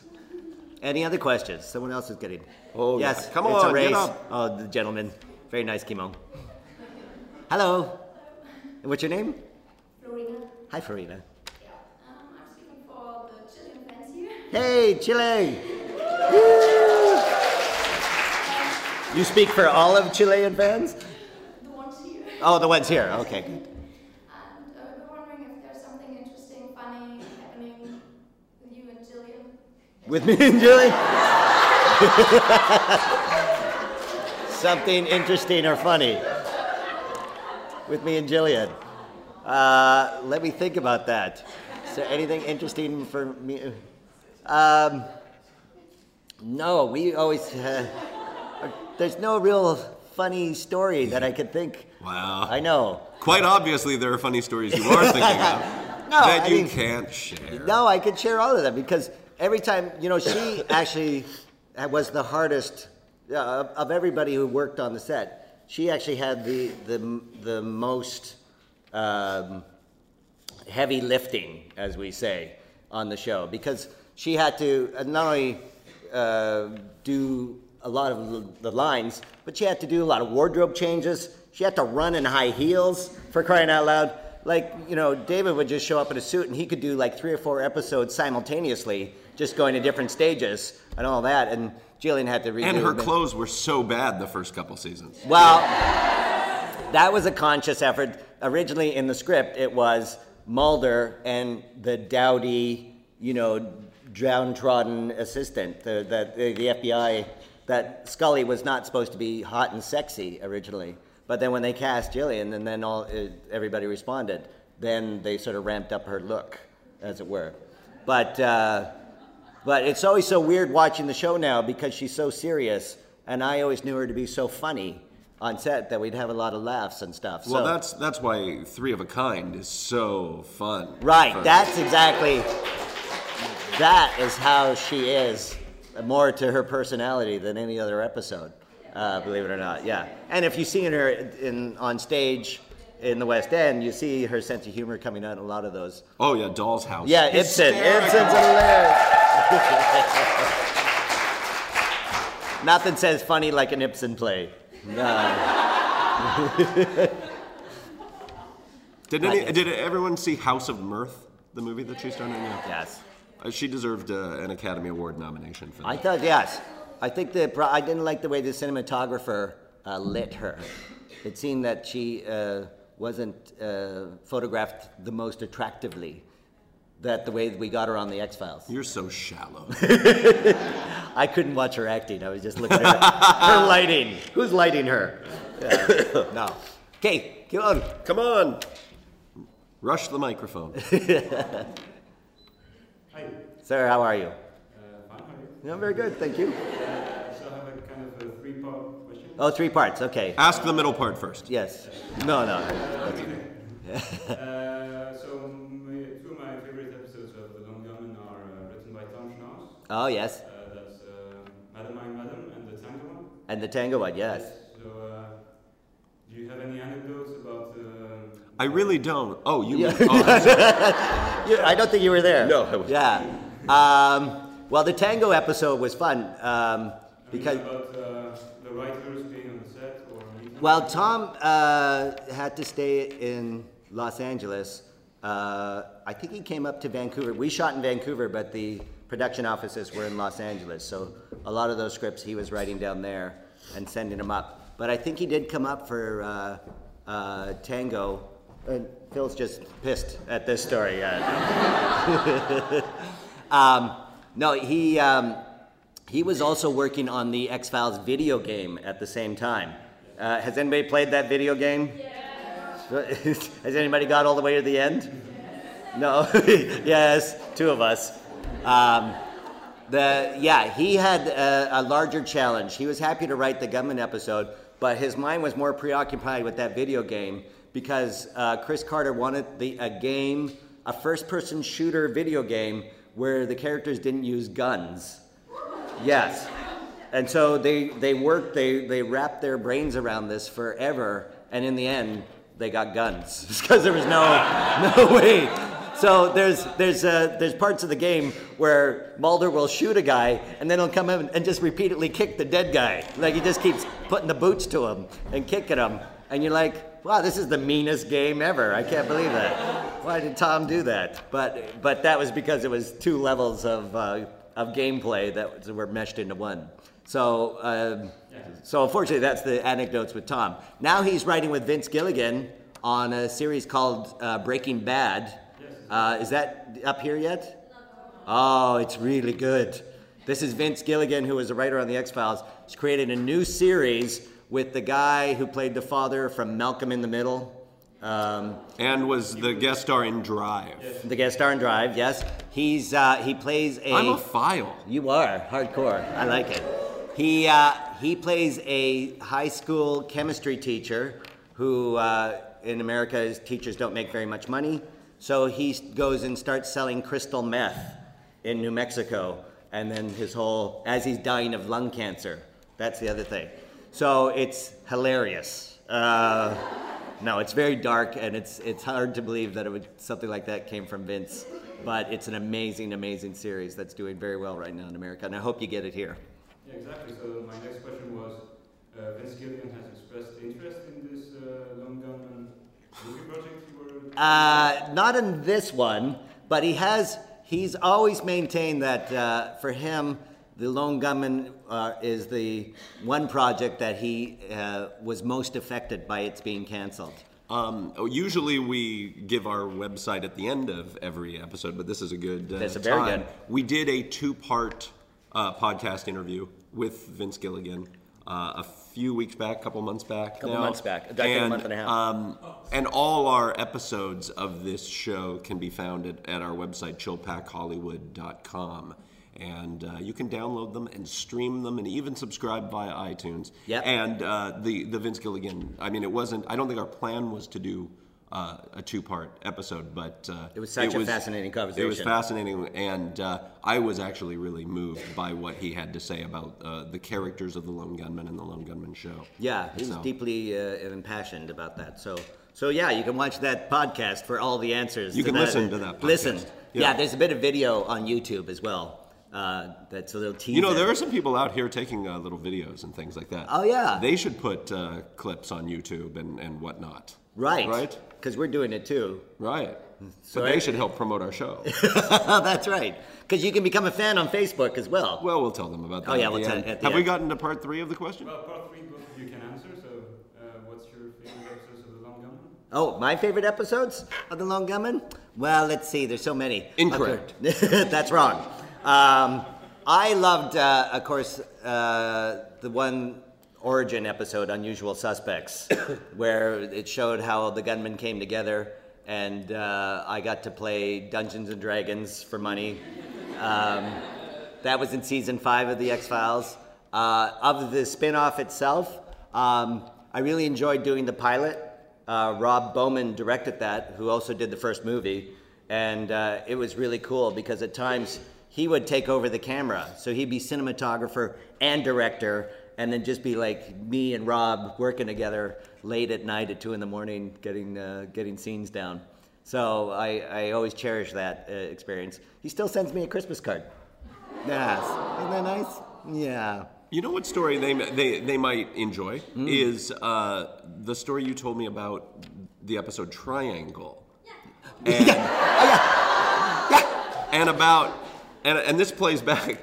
C: Any other questions? Someone else is getting.
D: Oh,
C: yes,
D: yeah. Come
C: it's
D: on,
C: a
D: get
C: race.
D: up.
C: Oh, the gentleman, very nice, Kimo. Hello, what's your name?
F: Florina.
C: Hi, Farina.
F: Um, I'm speaking for the Chilean fans here.
C: Hey, Chile! You speak for all of Chilean fans?
F: The ones here.
C: Oh, the ones here. Okay, good.
F: And uh, we're wondering if there's something interesting, funny happening with you and Gillian.
C: With me and Julie? Something interesting or funny with me and Gillian. Uh, let me think about that. Is there anything interesting for me? Um, no, we always. Uh, there's no real funny story that I could think.
D: Wow.
C: I know.
D: Quite obviously, there are funny stories you are thinking of
C: No,
D: that
C: I
D: you
C: mean-
D: can't share.
C: No, I could share all of them because every time, you know, she actually was the hardest uh, of of everybody who worked on the set. She actually had the the the most um, heavy lifting, as we say, on the show because she had to uh, not only uh, do a lot of the- lines, but she had to do a lot of wardrobe changes. She had to run in high heels for crying out loud. Like, you know, David would just show up in a suit and he could do like three or four episodes simultaneously, just going to different stages and all that. And Gillian had to redo
D: And her clothes were so bad the first couple seasons.
C: Well, that was a conscious effort. Originally in the script, it was Mulder and the dowdy, you know, downtrodden assistant, the, the, the, the FBI, that Scully was not supposed to be hot and sexy originally. But then when they cast Gillian, and then all uh, everybody responded, then they sort of ramped up her look, as it were. But uh, but it's always so weird watching the show now because she's so serious, and I always knew her to be so funny on set that we'd have a lot of laughs and stuff.
D: Well,
C: so,
D: that's that's why Three of a Kind is so fun.
C: right. That's exactly that is how she is, more to her personality than any other episode. Uh, believe it or not, yeah. And if you've seen her in on stage in the West End, you see her sense of humor coming out in a lot of those.
D: Oh yeah, Doll's House.
C: Yeah, Ibsen.
D: Hysterical.
C: Ibsen's hilarious. Nothing says funny like an Ibsen play. No.
D: Did any, did everyone see House of Mirth, the movie that she starred in? Yeah.
C: Yes.
D: Uh, she deserved uh, an Academy Award nomination for that.
C: I thought yes. I think the pro- I didn't like the way the cinematographer uh, lit her. It seemed that she uh, wasn't uh, photographed the most attractively. That the way we got her on the X Files.
D: You're so shallow.
C: I couldn't watch her acting. I was just looking at her, her lighting. Who's lighting her? No. Okay, come on.
D: Come on. Rush the microphone.
G: Hi.
C: Sir, how are you?
G: Uh, fine, how are you?
C: Yeah, very good, thank you.
G: So I have a kind of a three-part question.
C: Oh, three parts. Okay.
D: Ask the middle part first.
C: Yes. No, no.
G: uh, so my, two of my favorite episodes of The Lone Gunmen are uh, written by Tom Schnauz.
C: Oh, yes.
G: Uh, that's uh, Madam I'm Adam and the Tango one.
C: And the tango one, yes.
G: So uh, do you have any anecdotes about? Uh,
D: I really don't. Oh, you.
C: Yeah.
D: mean- oh, I'm sorry.
C: You- I don't think you were there.
D: No, I wasn't.
C: Yeah. Um, well, the tango episode was fun um, because.
G: about uh, the writers being on the set or?
C: Well, Tom uh, had to stay in Los Angeles. Uh, I think he came up to Vancouver. We shot in Vancouver, but the production offices were in Los Angeles. So a lot of those scripts he was writing down there and sending them up. But I think he did come up for uh, uh, Tango. And Phil's just pissed at this story. Yeah. um, no, he. Um, he was also working on the X Files video game at the same time. Uh, has anybody played that video game? has anybody got all the way to the end? No? yes, two of us. Um, the, yeah, he had a, a larger challenge. He was happy to write the Gunman episode, but his mind was more preoccupied with that video game because uh, Chris Carter wanted the, a game, a first person shooter video game where the characters didn't use guns. Yes. And so they, they worked, they, they wrapped their brains around this forever, and in the end, they got guns because there was no, no way. So there's, there's, uh, there's parts of the game where Mulder will shoot a guy, and then he'll come in and just repeatedly kick the dead guy. Like he just keeps putting the boots to him and kicking him. And you're like, wow, this is the meanest game ever. I can't believe that. Why did Tom do that? But, but that was because it was two levels of, uh, of gameplay that were meshed into one. So, um, so unfortunately, that's the anecdotes with Tom. Now he's writing with Vince Gilligan on a series called uh, Breaking Bad. Uh, is that up here yet? Oh, it's really good. This is Vince Gilligan, who was a writer on The X Files. He's created a new series with the guy who played the father from Malcolm in the Middle. Um,
D: and was the guest star in Drive.
C: the guest star in Drive, yes. He's uh, he plays a.
D: I'm a file.
C: You are hardcore. I like it. He uh, he plays a high school chemistry teacher who uh, in America his teachers don't make very much money, so he goes and starts selling crystal meth in New Mexico, and then his whole as he's dying of lung cancer. That's the other thing. So it's hilarious. Uh, no, it's very dark, and it's it's hard to believe that it would something like that came from Vince. But it's an amazing, amazing series that's doing very well right now in America, and I hope you get it here.
G: Yeah, exactly. So my next question was, uh, Vince Gilligan has expressed interest in this uh, Lone Gunmen movie project you.
C: Uh, not in this one, but he has. He's always maintained that uh, for him, the Lone Gunmen uh, is the one project that he uh, was most affected by its being canceled.
D: Um, usually we give our website at the end of every episode, but this is a good. Uh,
C: That's a very
D: time.
C: good.
D: We did a two-part uh, podcast interview with Vince Gilligan uh, a few weeks back, a couple months back.
C: Couple
D: now.
C: months back. Think a month and a half.
D: Um, and all our episodes of this show can be found at, at our website, chillpakhollywood.com. And uh, you can download them and stream them and even subscribe via iTunes.
C: Yep.
D: And uh, the, the Vince Gilligan, I mean, it wasn't, I don't think our plan was to do uh, a two part episode, but uh,
C: It was such a fascinating conversation.
D: It was fascinating, and uh, I was actually really moved by what he had to say about uh, the characters of the Lone Gunmen and the Lone Gunmen show.
C: Yeah, he was
D: So-
C: deeply uh, impassioned about that. So, so yeah, you can watch that podcast for all the answers.
D: You can listen to that
C: Listen. Yeah.
D: Yeah.
C: there's a bit of video on YouTube as well. Uh, that's a little teaser.
D: You know, there are some people out here taking uh, little videos and things like that.
C: Oh, yeah.
D: They should put uh, clips on YouTube and, and whatnot.
C: Right.
D: Right?
C: Because we're doing it too.
D: Right. But they should help promote our show.
C: That's right. Because you can become a fan on Facebook as well.
D: Well, we'll tell them about that.
C: Oh, yeah, we'll
D: the
C: tell
D: end.
C: at the
D: Have we gotten to part three of the question?
G: Well, part three, both of you can answer. So, uh, what's your favorite episodes of The Lone Gunmen?
C: Oh, my favorite episodes of The Lone Gunmen? Well, let's see. There's so many.
D: Incorrect.
C: That's wrong. Um, I loved, uh, of course, uh, the one origin episode, Unusual Suspects, where it showed how the gunmen came together, and uh, I got to play Dungeons and Dragons for money. Um, that was in season five of the X Files. Uh, of the spin off itself, um, I really enjoyed doing the pilot. Uh, Rob Bowman directed that, who also did the first movie. And uh, it was really cool because at times he would take over the camera. So he'd be cinematographer and director, and then just be like me and Rob working together late at night at two in the morning, getting, uh, getting scenes down. So I, I always cherish that uh, experience. He still sends me a Christmas card. Yes. Isn't that nice? Yeah.
D: You know what story they they, they might enjoy
C: Mm.
D: is uh, the story you told me about the episode Triangle. Yeah. And, and about and and this plays back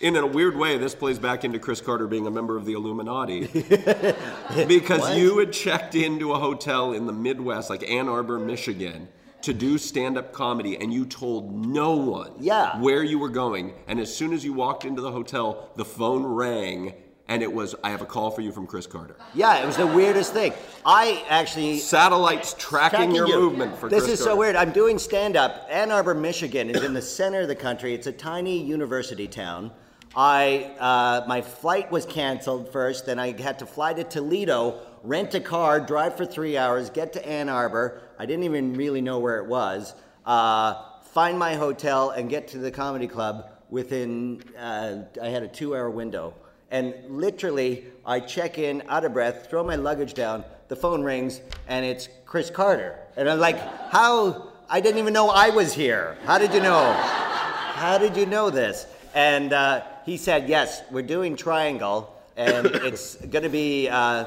D: in a weird way. This plays back into Chris Carter being a member of the Illuminati because
C: What?
D: you had checked into a hotel in the Midwest, like Ann Arbor, Michigan. To do stand-up comedy, and you told no one
C: Yeah.
D: where you were going. And as soon as you walked into the hotel, the phone rang, and it was, "I have a call for you from Chris Carter."
C: Yeah, it was the weirdest thing. I actually
D: Satellites tracking, your
C: you.
D: movement for
C: this
D: Chris
C: is so weird. I'm doing stand up. Ann Arbor, Michigan is in the center of the country. It's a tiny university town. I uh, my flight was canceled first. Then I had to fly to Toledo, rent a car, drive for three hours, get to Ann Arbor. I didn't even really know where it was. Uh, find my hotel and get to the comedy club within. Uh, I had a two-hour window. And literally, I check in, out of breath, throw my luggage down, the phone rings, and it's Chris Carter. And I'm like, how? I didn't even know I was here. How did you know? How did you know this? And uh, he said, yes, we're doing Triangle, and it's going to be uh,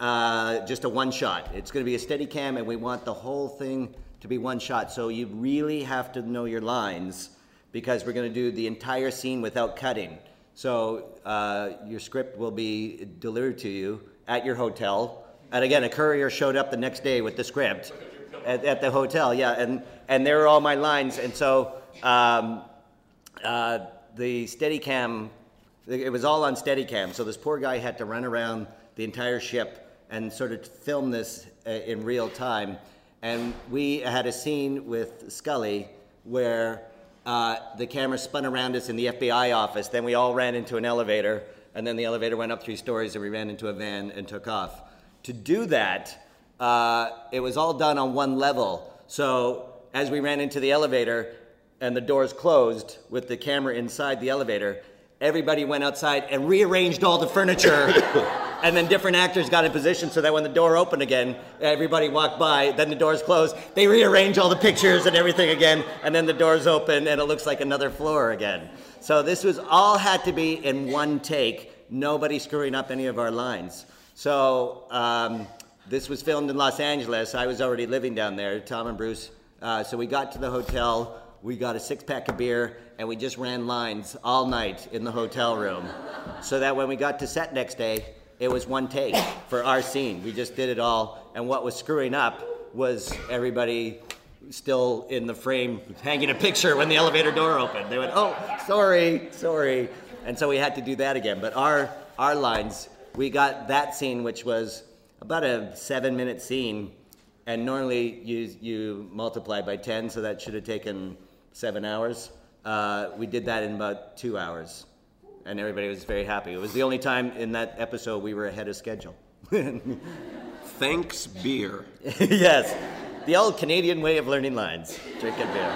C: uh, just a one shot. It's going to be a steady cam, and we want the whole thing to be one shot. So you really have to know your lines because we're going to do the entire scene without cutting. So uh, your script will be delivered to you at your hotel. And again, a courier showed up the next day with the script at, at the hotel. Yeah, and and there were all my lines. And so um, uh, the Steadicam, it was all on Steadicam. So this poor guy had to run around the entire ship and sort of film this uh, in real time. And we had a scene with Scully where uh, the camera spun around us in the FBI office. Then we all ran into an elevator, and then the elevator went up three stories, and we ran into a van and took off. To do that, uh, it was all done on one level. So as we ran into the elevator and the doors closed with the camera inside the elevator, everybody went outside and rearranged all the furniture. and then different actors got in position so that when the door opened again, everybody walked by, then the doors closed, they rearrange all the pictures and everything again, and then the doors open and it looks like another floor again. So this was all had to be in one take, nobody screwing up any of our lines. So um, this was filmed in Los Angeles. I was already living down there, Tom and Bruce. Uh, so we got to the hotel, we got a six pack of beer, and we just ran lines all night in the hotel room. So that when we got to set next day, it was one take for our scene. We just did it all. And what was screwing up was everybody still in the frame hanging a picture when the elevator door opened. They went, oh, sorry, sorry. And so we had to do that again. But our, our lines, we got that scene, which was about a seven minute scene. And normally you, you multiply by 10, so that should have taken seven hours. Uh, we did that in about two hours. And everybody was very happy. It was the only time in that episode we were ahead of schedule.
D: Thanks, beer.
C: yes, the old Canadian way of learning lines drinking beer.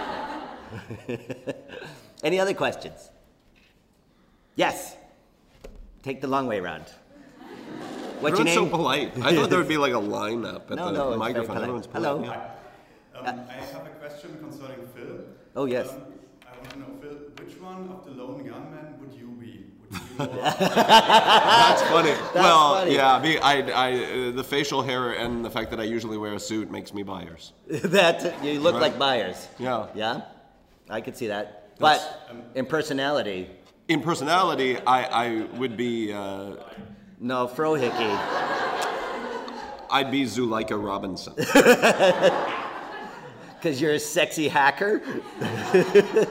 C: Any other questions? Yes. Take the long way around. What's your
D: Everyone's
C: name?
D: so polite. I thought there would be like a lineup at
C: No,
D: the
C: no,
D: microphone.
C: polite.
D: Everyone's polite.
C: Hello.
D: Yeah.
G: Um, I have a question concerning Phil.
C: Oh, yes.
G: Um, I want to know, Phil, which one of the lone gunmen would you be? Would you
D: That's funny. well,
C: funny.
D: yeah, I, I, uh, the facial hair and the fact that I usually wear a suit makes me Byers.
C: that you look
D: Right.
C: like Byers.
D: Yeah.
C: Yeah, I could see that.
D: That's-
C: but in personality,
D: In personality, I, I would be. Uh,
C: no, Frohike.
D: I'd be Zuleika Robinson.
C: Because you're a sexy hacker.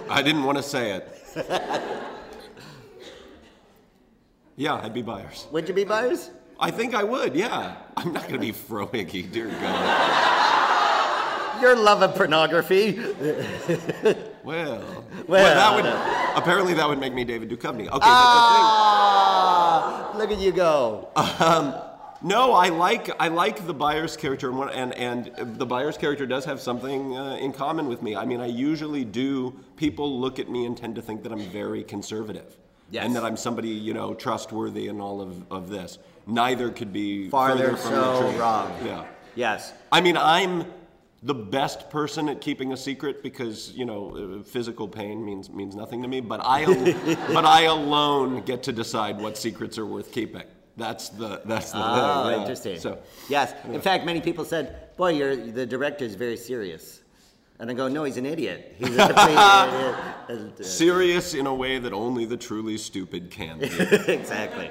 D: I didn't want to say it. Yeah, I'd be Byers.
C: Would you be Byers?
D: I think I would. Yeah, I'm not going to be Frohike, dear God.
C: Your love of pornography.
D: Well,
C: Well,
D: that would
C: no.
D: apparently that would make me David Duchovny. Okay,
C: Ah, look at you go.
D: but the thing. Um, no, I like I like the Byers character, and and and the Byers character does have something uh, in common with me. I mean, I usually do. People look at me and tend to think that I'm very conservative,
C: Yes.
D: and that I'm somebody you know trustworthy and all of, of this. Neither could be
C: Farther
D: from
C: so
D: the truth.
C: wrong.
D: Yeah.
C: Yes.
D: I mean, I'm the best person at keeping a secret because you know uh, physical pain means means nothing to me. But I, al- but I alone get to decide what secrets are worth keeping. That's the that's the
C: Oh,
D: thing. yeah.
C: interesting.
D: So
C: yes. In fact, many people said, "Boy, you're the director is very serious," and I go, "No, he's an idiot. He's a complete idiot."
D: Serious in a way that only the truly stupid can be.
C: exactly.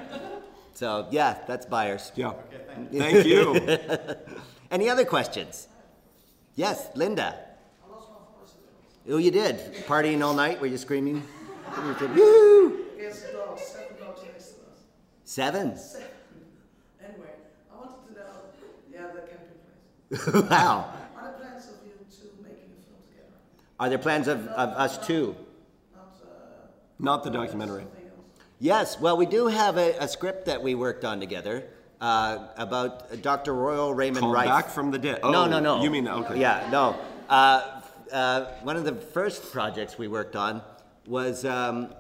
C: So yeah, that's Byers.
D: Yeah. Thank you.
C: Any other questions? Yes, Linda. Oh, you did. Partying all night? Were you screaming? You said, Woo!
H: Yes, dogs, seven dogs next to us.
C: Seven.
H: Seven. Anyway, I wanted to know, yeah, the camping place.
C: wow.
H: Are there plans of you two making a film together?
C: Are there plans of, of us too?
D: Not the documentary.
C: Yes, well, we do have a, a script that we worked on together uh, about Dr. Royal Raymond
D: Called
C: Rife.
D: Back from the Dead.
C: no,
D: Oh,
C: no, no.
D: you mean- that okay.
C: Yeah, no. Uh, uh, one of the first projects we worked on was um,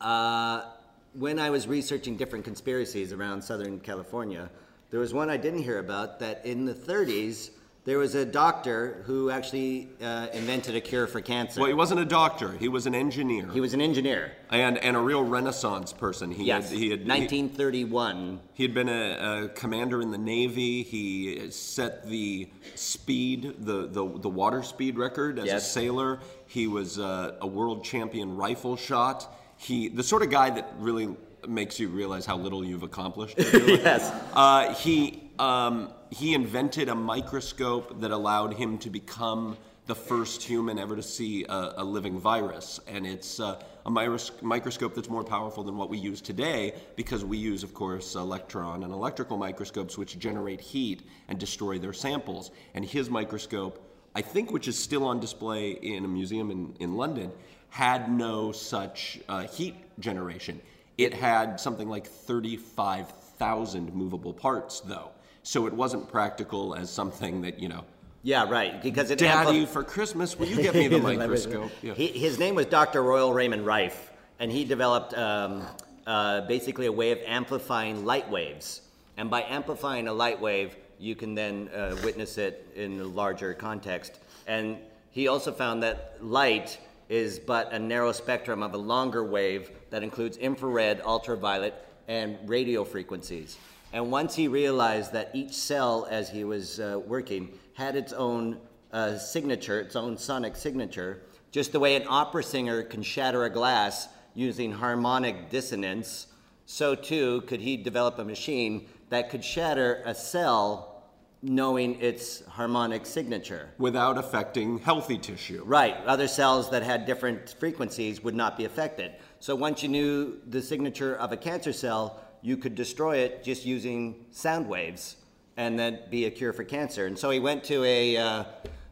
C: uh, when I was researching different conspiracies around Southern California. There was one I didn't hear about that in the 30s there was a doctor who actually uh, invented a cure for cancer.
D: Well, he wasn't a doctor. He was an engineer.
C: He was an engineer.
D: And and a real Renaissance person. He
C: Yes,
D: had, he had
C: 1931.
D: He had been a, a commander in the Navy. He set the speed, the, the, the water speed record as a
C: Yes.
D: sailor. He was uh, a world champion rifle shot. He, the sort of guy that really makes you realize how little you've accomplished.
C: yes.
D: Uh, he, um, he invented a microscope that allowed him to become the first human ever to see a, a living virus. And it's uh, a microscope that's more powerful than what we use today because we use, of course, electron and electrical microscopes which generate heat and destroy their samples. And his microscope, I think, which is still on display in a museum in, in London, had no such uh, heat generation. It had something like 35,000 movable parts, though. So it wasn't practical as something that, you know,
C: Yeah, right. Because it
D: Daddy,
C: ampli-
D: for Christmas, will you get me the microscope? Yeah.
C: He, his name was Dr. Royal Raymond Rife, and he developed um, uh, basically a way of amplifying light waves. And by amplifying a light wave, you can then uh, witness it in a larger context. And he also found that light is but a narrow spectrum of a longer wave that includes infrared, ultraviolet, and radio frequencies. And once he realized that each cell, as he was uh, working, had its own uh, signature, its own sonic signature, just the way an opera singer can shatter a glass using harmonic dissonance, so too could he develop a machine that could shatter a cell knowing its harmonic signature.
D: Without affecting healthy tissue.
C: Right. Other cells that had different frequencies would not be affected. So once you knew the signature of a cancer cell, you could destroy it just using sound waves and then be a cure for cancer. And so he went to a, uh,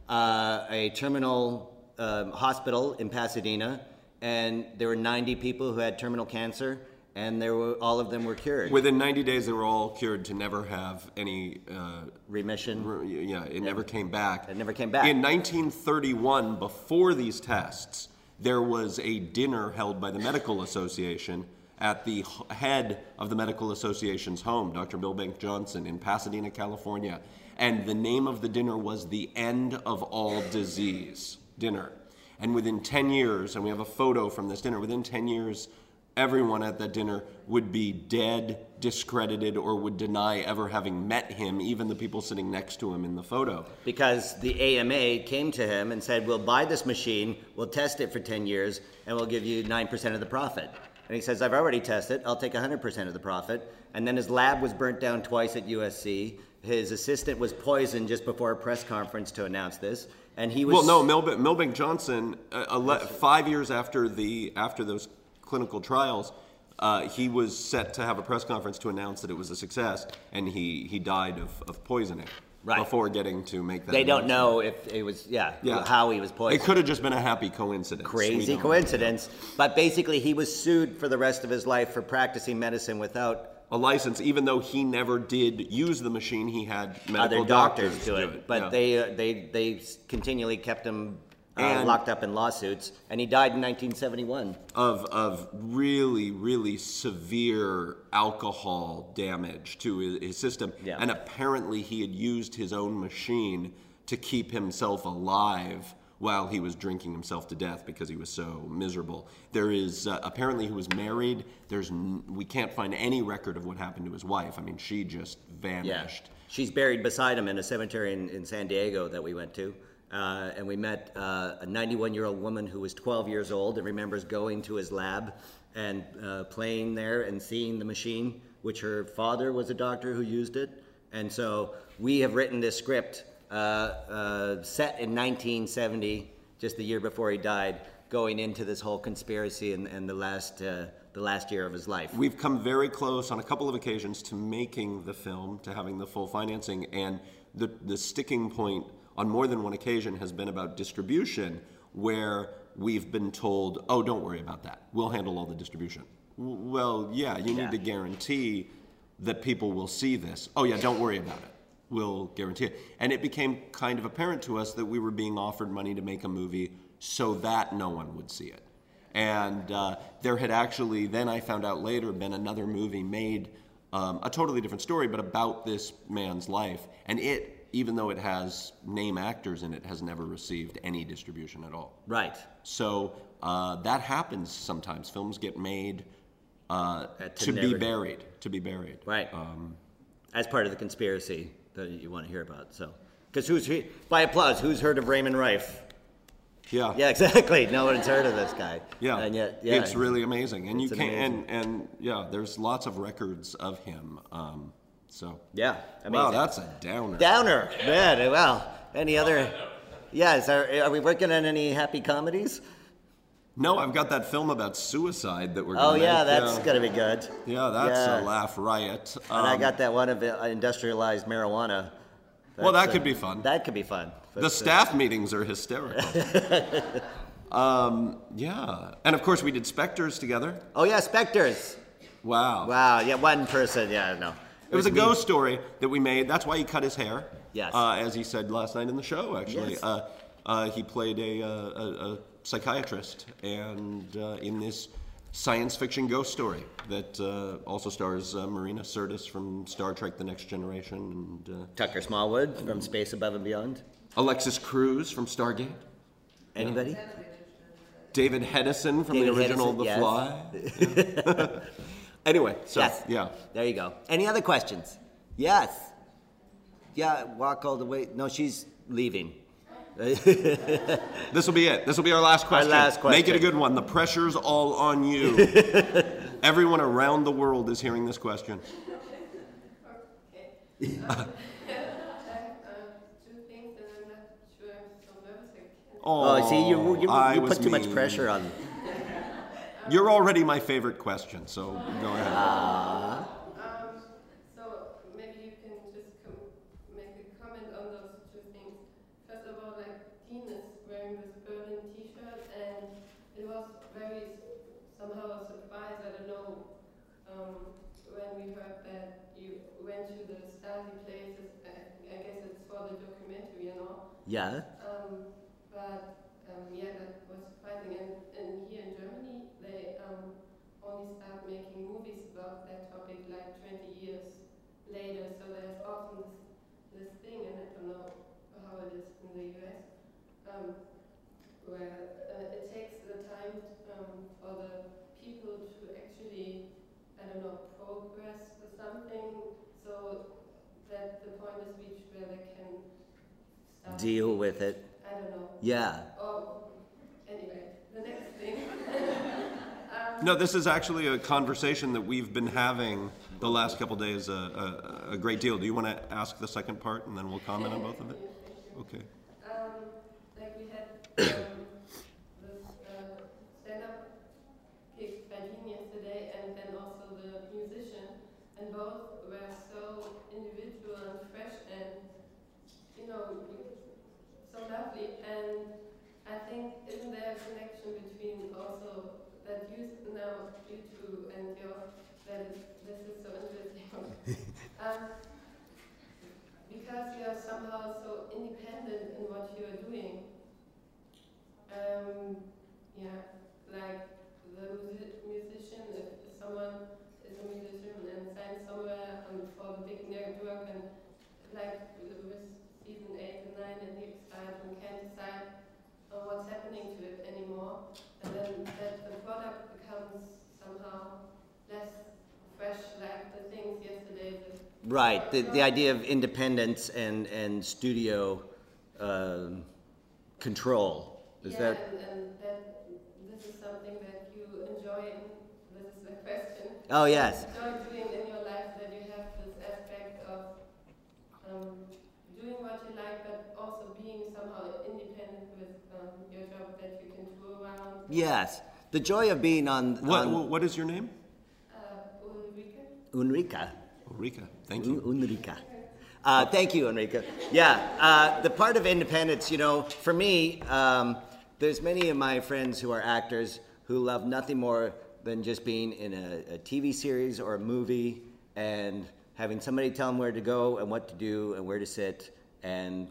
C: uh, a terminal um, hospital in Pasadena, and there were 90 people who had terminal cancer, and there were, all of them were cured.
D: Within 90 days, they were all cured to never have any uh,
C: remission.
D: yeah, it never came back.
C: It never came back.
D: In 1931, before these tests, there was a dinner held by the Medical Association at the head of the Medical Association's home, Dr. Milbank Johnson, in Pasadena, California. And the name of the dinner was the End of All Disease dinner. And within 10 years, and we have a photo from this dinner, within 10 years, everyone at that dinner would be dead, discredited, or would deny ever having met him, even the people sitting next to him in the photo.
C: Because the AMA came to him and said, We'll buy this machine, we'll test it for 10 years, and we'll give you 9% of the profit. And he says, I've already tested, I'll take 100% of the profit. And then his lab was burnt down twice at USC. His assistant was poisoned just before a press conference to announce this. And he was.
D: Well, no, Milbank, Milbank Johnson, uh, ele- five years after the after those clinical trials, uh, he was set to have a press conference to announce that it was a success, and he he died of, of poisoning
C: Right.
D: before getting to make that.
C: They don't know if it was, yeah,
D: Yeah.
C: how he was poisoned.
D: It could have just been a happy coincidence.
C: Crazy coincidence. But basically, he was sued for the rest of his life for practicing medicine without
D: a license, even though he never did use the machine. He had medical
C: other doctors, do
D: do
C: it. But
D: yeah.
C: they, uh, they, they continually kept him uh,
D: And-
C: locked up in lawsuits, and he died in 1971.
D: of of really really severe alcohol damage to his, his system
C: Yeah.
D: and apparently he had used his own machine to keep himself alive while he was drinking himself to death because he was so miserable there is uh, apparently he was married there's n- we can't find any record of what happened to his wife i mean she just vanished
C: She's buried beside him in a cemetery in, in San Diego that we went to. Uh, and we met uh, a 91 year old woman who was 12 years old and remembers going to his lab and uh, playing there and seeing the machine, which her father was a doctor who used it. And so we have written this script uh, uh, set in 1970, just the year before he died, going into this whole conspiracy and, and the, last, uh, the last year of his life.
D: We've come very close on a couple of occasions to making the film, to having the full financing, and the, the sticking point on more than one occasion has been about distribution, where we've been told, oh, don't worry about that. We'll handle all the distribution. W- Well, yeah, you
C: Yeah.
D: need to guarantee that people will see this. Oh, yeah, don't worry about it. We'll guarantee it. And it became kind of apparent to us that we were being offered money to make a movie so that no one would see it. And uh, there had actually, then I found out later, been another movie made, um, a totally different story, but about this man's life. And it, even though it has name actors in it, has never received any distribution at all.
C: Right.
D: So uh, that happens sometimes. Films get made uh,
C: to
D: to, be buried. To be buried.
C: Right.
D: Um,
C: as part of the conspiracy that you want to hear about. So, because who's he- by applause? Who's heard of Raymond Rife?
D: Yeah.
C: Yeah, exactly. No one's heard of this guy.
D: Yeah,
C: and yet, yeah,
D: it's really amazing, and you can
C: amazing.
D: and and yeah, there's lots of records of him. Um, so
C: yeah,
D: wow, that's a downer.
C: downer. Man, well, any other? Yes. Are, are we working on any happy comedies?
D: No, I've got that film about suicide that we're.
C: Oh
D: Gonna
C: yeah,
D: make,
C: that's
D: yeah.
C: gonna be good.
D: Yeah, that's
C: Yeah.
D: a laugh riot.
C: and I
D: Um,
C: got that one of uh, industrialized marijuana.
D: Well,
C: That's,
D: that could
C: uh,
D: be fun.
C: That could be fun.
D: The
C: uh,
D: staff meetings are hysterical. um, yeah, and of course we did Spectres together.
C: Oh yeah, Spectres.
D: Wow.
C: Wow. Yeah, one person. Yeah, no.
D: It was a
C: me.
D: ghost story that we made. That's why he cut his hair.
C: Yes.
D: Uh, as he said last night in the show, actually.
C: Yes.
D: Uh, uh, he played a, uh, a, a psychiatrist, and uh, in this science fiction ghost story that uh, also stars uh, Marina Sirtis from Star Trek: The Next Generation, and uh,
C: Tucker Smallwood from Space Above and Beyond.
D: Alexis Cruz from Stargate.
C: Anybody?
D: David Hedison from
C: David
D: the original
C: Hedison,
D: The
C: yes.
D: Fly. anyway, so
C: Yes.
D: yeah.
C: There you go. Any other questions? Yes. Yeah, walk all the way. No, she's leaving.
D: This will be it. This will be our last question.
C: last question.
D: Make it a good one. The pressure's all on you. Everyone around the world is hearing this question. Okay.
C: Oh, see, you, you,
D: I
C: you put too much pressure on.
D: You're already my favorite question, so go ahead.
C: Ah.
E: Um, so maybe you can just make a comment on those two things. First of all, like Dean is wearing this Berlin T-shirt, and it was very somehow a surprise. I don't know um, when we heard that you went to the Stasi places. I, I guess it's for the documentary, you know.
C: Yeah.
E: Um, but um, yeah, that was surprising. And, and here in Germany, they um, start making movies about that topic like 20 years later. So there's often this, this thing, and I don't know how it is in the US, um, where uh, it takes the time um, for the people to actually, I don't know, progress or something, so that the point is reached where they can start
C: Deal with it.
E: I don't know.
C: Yeah.
E: Oh, anyway, the next thing. um,
D: No, this is actually a conversation that we've been having the last couple days a, a, a great deal. Do you want to ask the second part and then we'll comment on both of it? Okay.
E: Um, like we had um, this uh, stand-up gig by Dean yesterday, and then also the musician, and both were so individual and fresh, and you know, so lovely. And I think isn't there a connection between also that you now you two and your that is, this is so interesting. um, because you are somehow so independent in what you are doing. Um, yeah, like the musi- musician, if someone is a musician and signs somewhere um, for the big network and like with season 8 and 9 and the X-Files and can't decide on what's happening to it anymore, and then that the product becomes somehow less fresh like the things yesterday. The
C: Right. The, the idea of independence and, and studio um, control. Is
E: yeah,
C: that.
E: and, and that this is something that you enjoy. This is the question.
C: Oh, yes.
E: Enjoy doing in your life that you have this aspect of um, doing what you like, but also being somehow independent with um, your job that you can tour around.
C: Yes. The joy of being on.
D: What,
C: on
D: what is your name?
E: Uh, Ulrike.
C: Unrika.
D: Thank you.
C: Unrika. Uh, thank you, Enrica. Yeah, uh, the part of independence, you know, for me, um, there's many of my friends who are actors who love nothing more than just being in a, a TV series or a movie and having somebody tell them where to go and what to do and where to sit and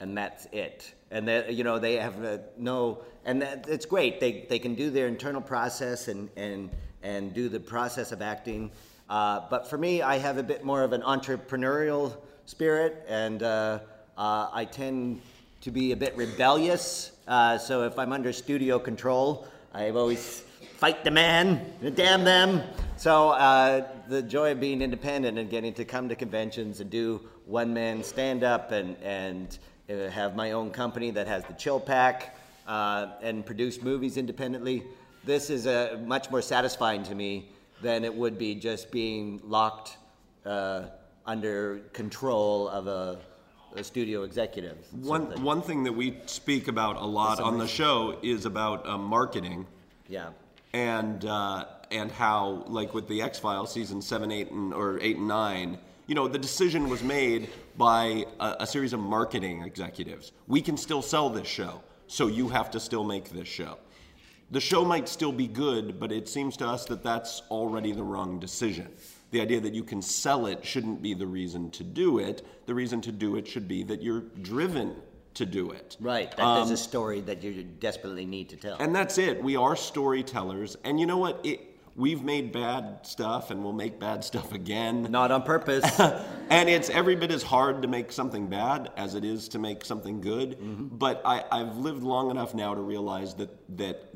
C: and that's it. And that you know they have uh, no, and that it's great. They they can do their internal process and and and do the process of acting. Uh, but for me, I have a bit more of an entrepreneurial spirit, and uh, uh, I tend to be a bit rebellious. Uh, so if I'm under studio control, I always fight the man, damn them. So uh, the joy of being independent and getting to come to conventions and do one man stand up and and have my own company that has the Chill Pak uh, and produce movies independently. This is uh, much more satisfying to me than it would be just being locked uh, under control of a, a studio executive.
D: One, one thing that we speak about a lot on the show is about uh, marketing.
C: Yeah.
D: And uh, and how like with the X Files season seven, eight, and or eight and nine, you know, the decision was made by a, a series of marketing executives. We can still sell this show, so you have to still make this show. The show might still be good, but it seems to us that that's already the wrong decision. The idea that you can sell it shouldn't be the reason to do it. The reason to do it should be that you're driven to do it.
C: Right. That
D: Um,
C: there's a story that you desperately need to tell.
D: and that's it. We are storytellers. And you know what? It, we've made bad stuff and we'll make bad stuff again.
C: Not on purpose.
D: and it's every bit as hard to make something bad as it is to make something good.
C: Mm-hmm.
D: But I, I've lived long enough now to realize that, that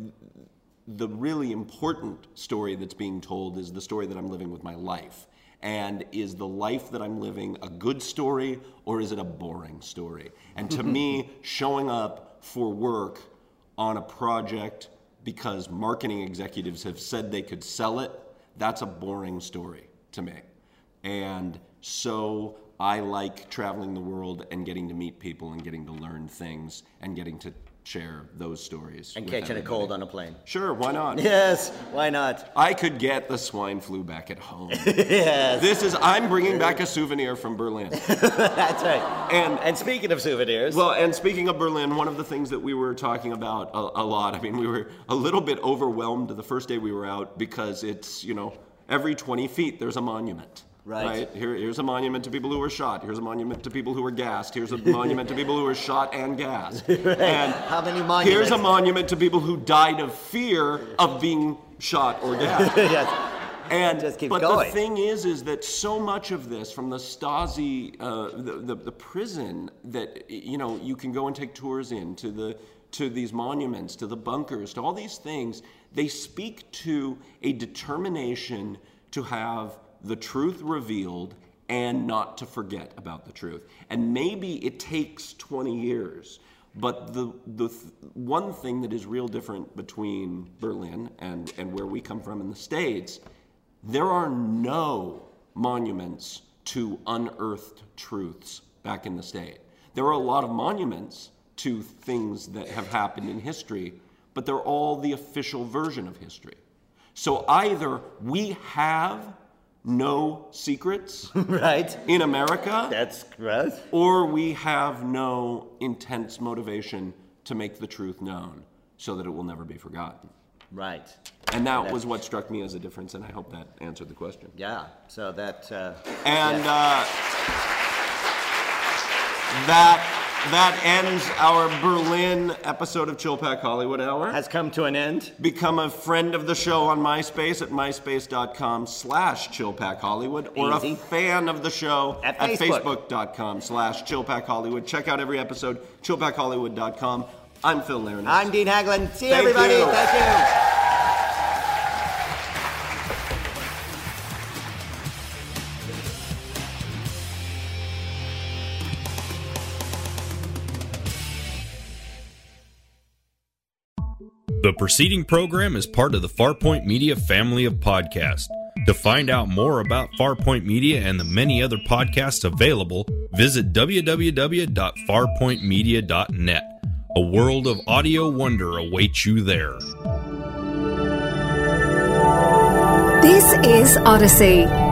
D: the really important story that's being told is the story that I'm living with my life. And is the life that I'm living a good story or is it a boring story? And to me, showing up for work on a project because marketing executives have said they could sell it, that's a boring story to me. And so I like traveling the world and getting to meet people and getting to learn things and getting to share those stories.
C: And catching a cold on a plane.
D: Sure, why not?
C: Yes, why not?
D: I could get the swine flu back at home.
C: yes.
D: This is I'm bringing back a souvenir from Berlin.
C: That's right.
D: And
C: and speaking of souvenirs,
D: well, and speaking of Berlin, one of the things that we were talking about a, a lot. I mean, we were a little bit overwhelmed the first day we were out because it's you know every 20 feet there's a monument.
C: Right.
D: Here, here's a monument to people who were shot. Here's a monument to people who were gassed. Here's a monument to people who were shot and gassed. And
C: how many monuments?
D: here's a monument to people who died of fear of being shot or gassed.
C: yes.
D: And
C: Just keep
D: but
C: going.
D: the thing is, is that so much of this, from the Stasi, uh, the, the the prison that you know you can go and take tours in, to the to these monuments, to the bunkers, to all these things, they speak to a determination to have the truth revealed and not to forget about the truth. And maybe it takes 20 years, but the, the th- one thing that is real different between Berlin and, and where we come from in the States, there are no monuments to unearthed truths back in the state. There are a lot of monuments to things that have happened in history, but they're all the official version of history. So either we have no secrets
C: right.
D: in America.
C: That's right
D: or we have no intense motivation to make the truth known so that it will never be forgotten.
C: Right.
D: And that was what struck me as a difference and I hope that answered the question.
C: Yeah. So that uh,
D: and
C: yeah.
D: uh, that that ends our Berlin episode of Chill Pak Hollywood Hour.
C: Has come to an end.
D: Become a friend of the show on MySpace at myspace.com slash chillpakhollywood or
C: Easy.
D: a fan of the show
C: At
D: at,
C: Facebook.
D: facebook.com slash chillpakhollywood. Check out every episode, chillpakhollywood.com. I'm Phil Leirness.
C: I'm Dean Haglund. See
D: Thank
C: everybody.
D: you.
C: Thank you.
I: Preceding program is part of the Farpoint Media family of podcasts. To find out more about Farpoint Media and the many other podcasts available, visit www.farpointmedia.net. A world of audio wonder awaits you there.
J: This is Odyssey.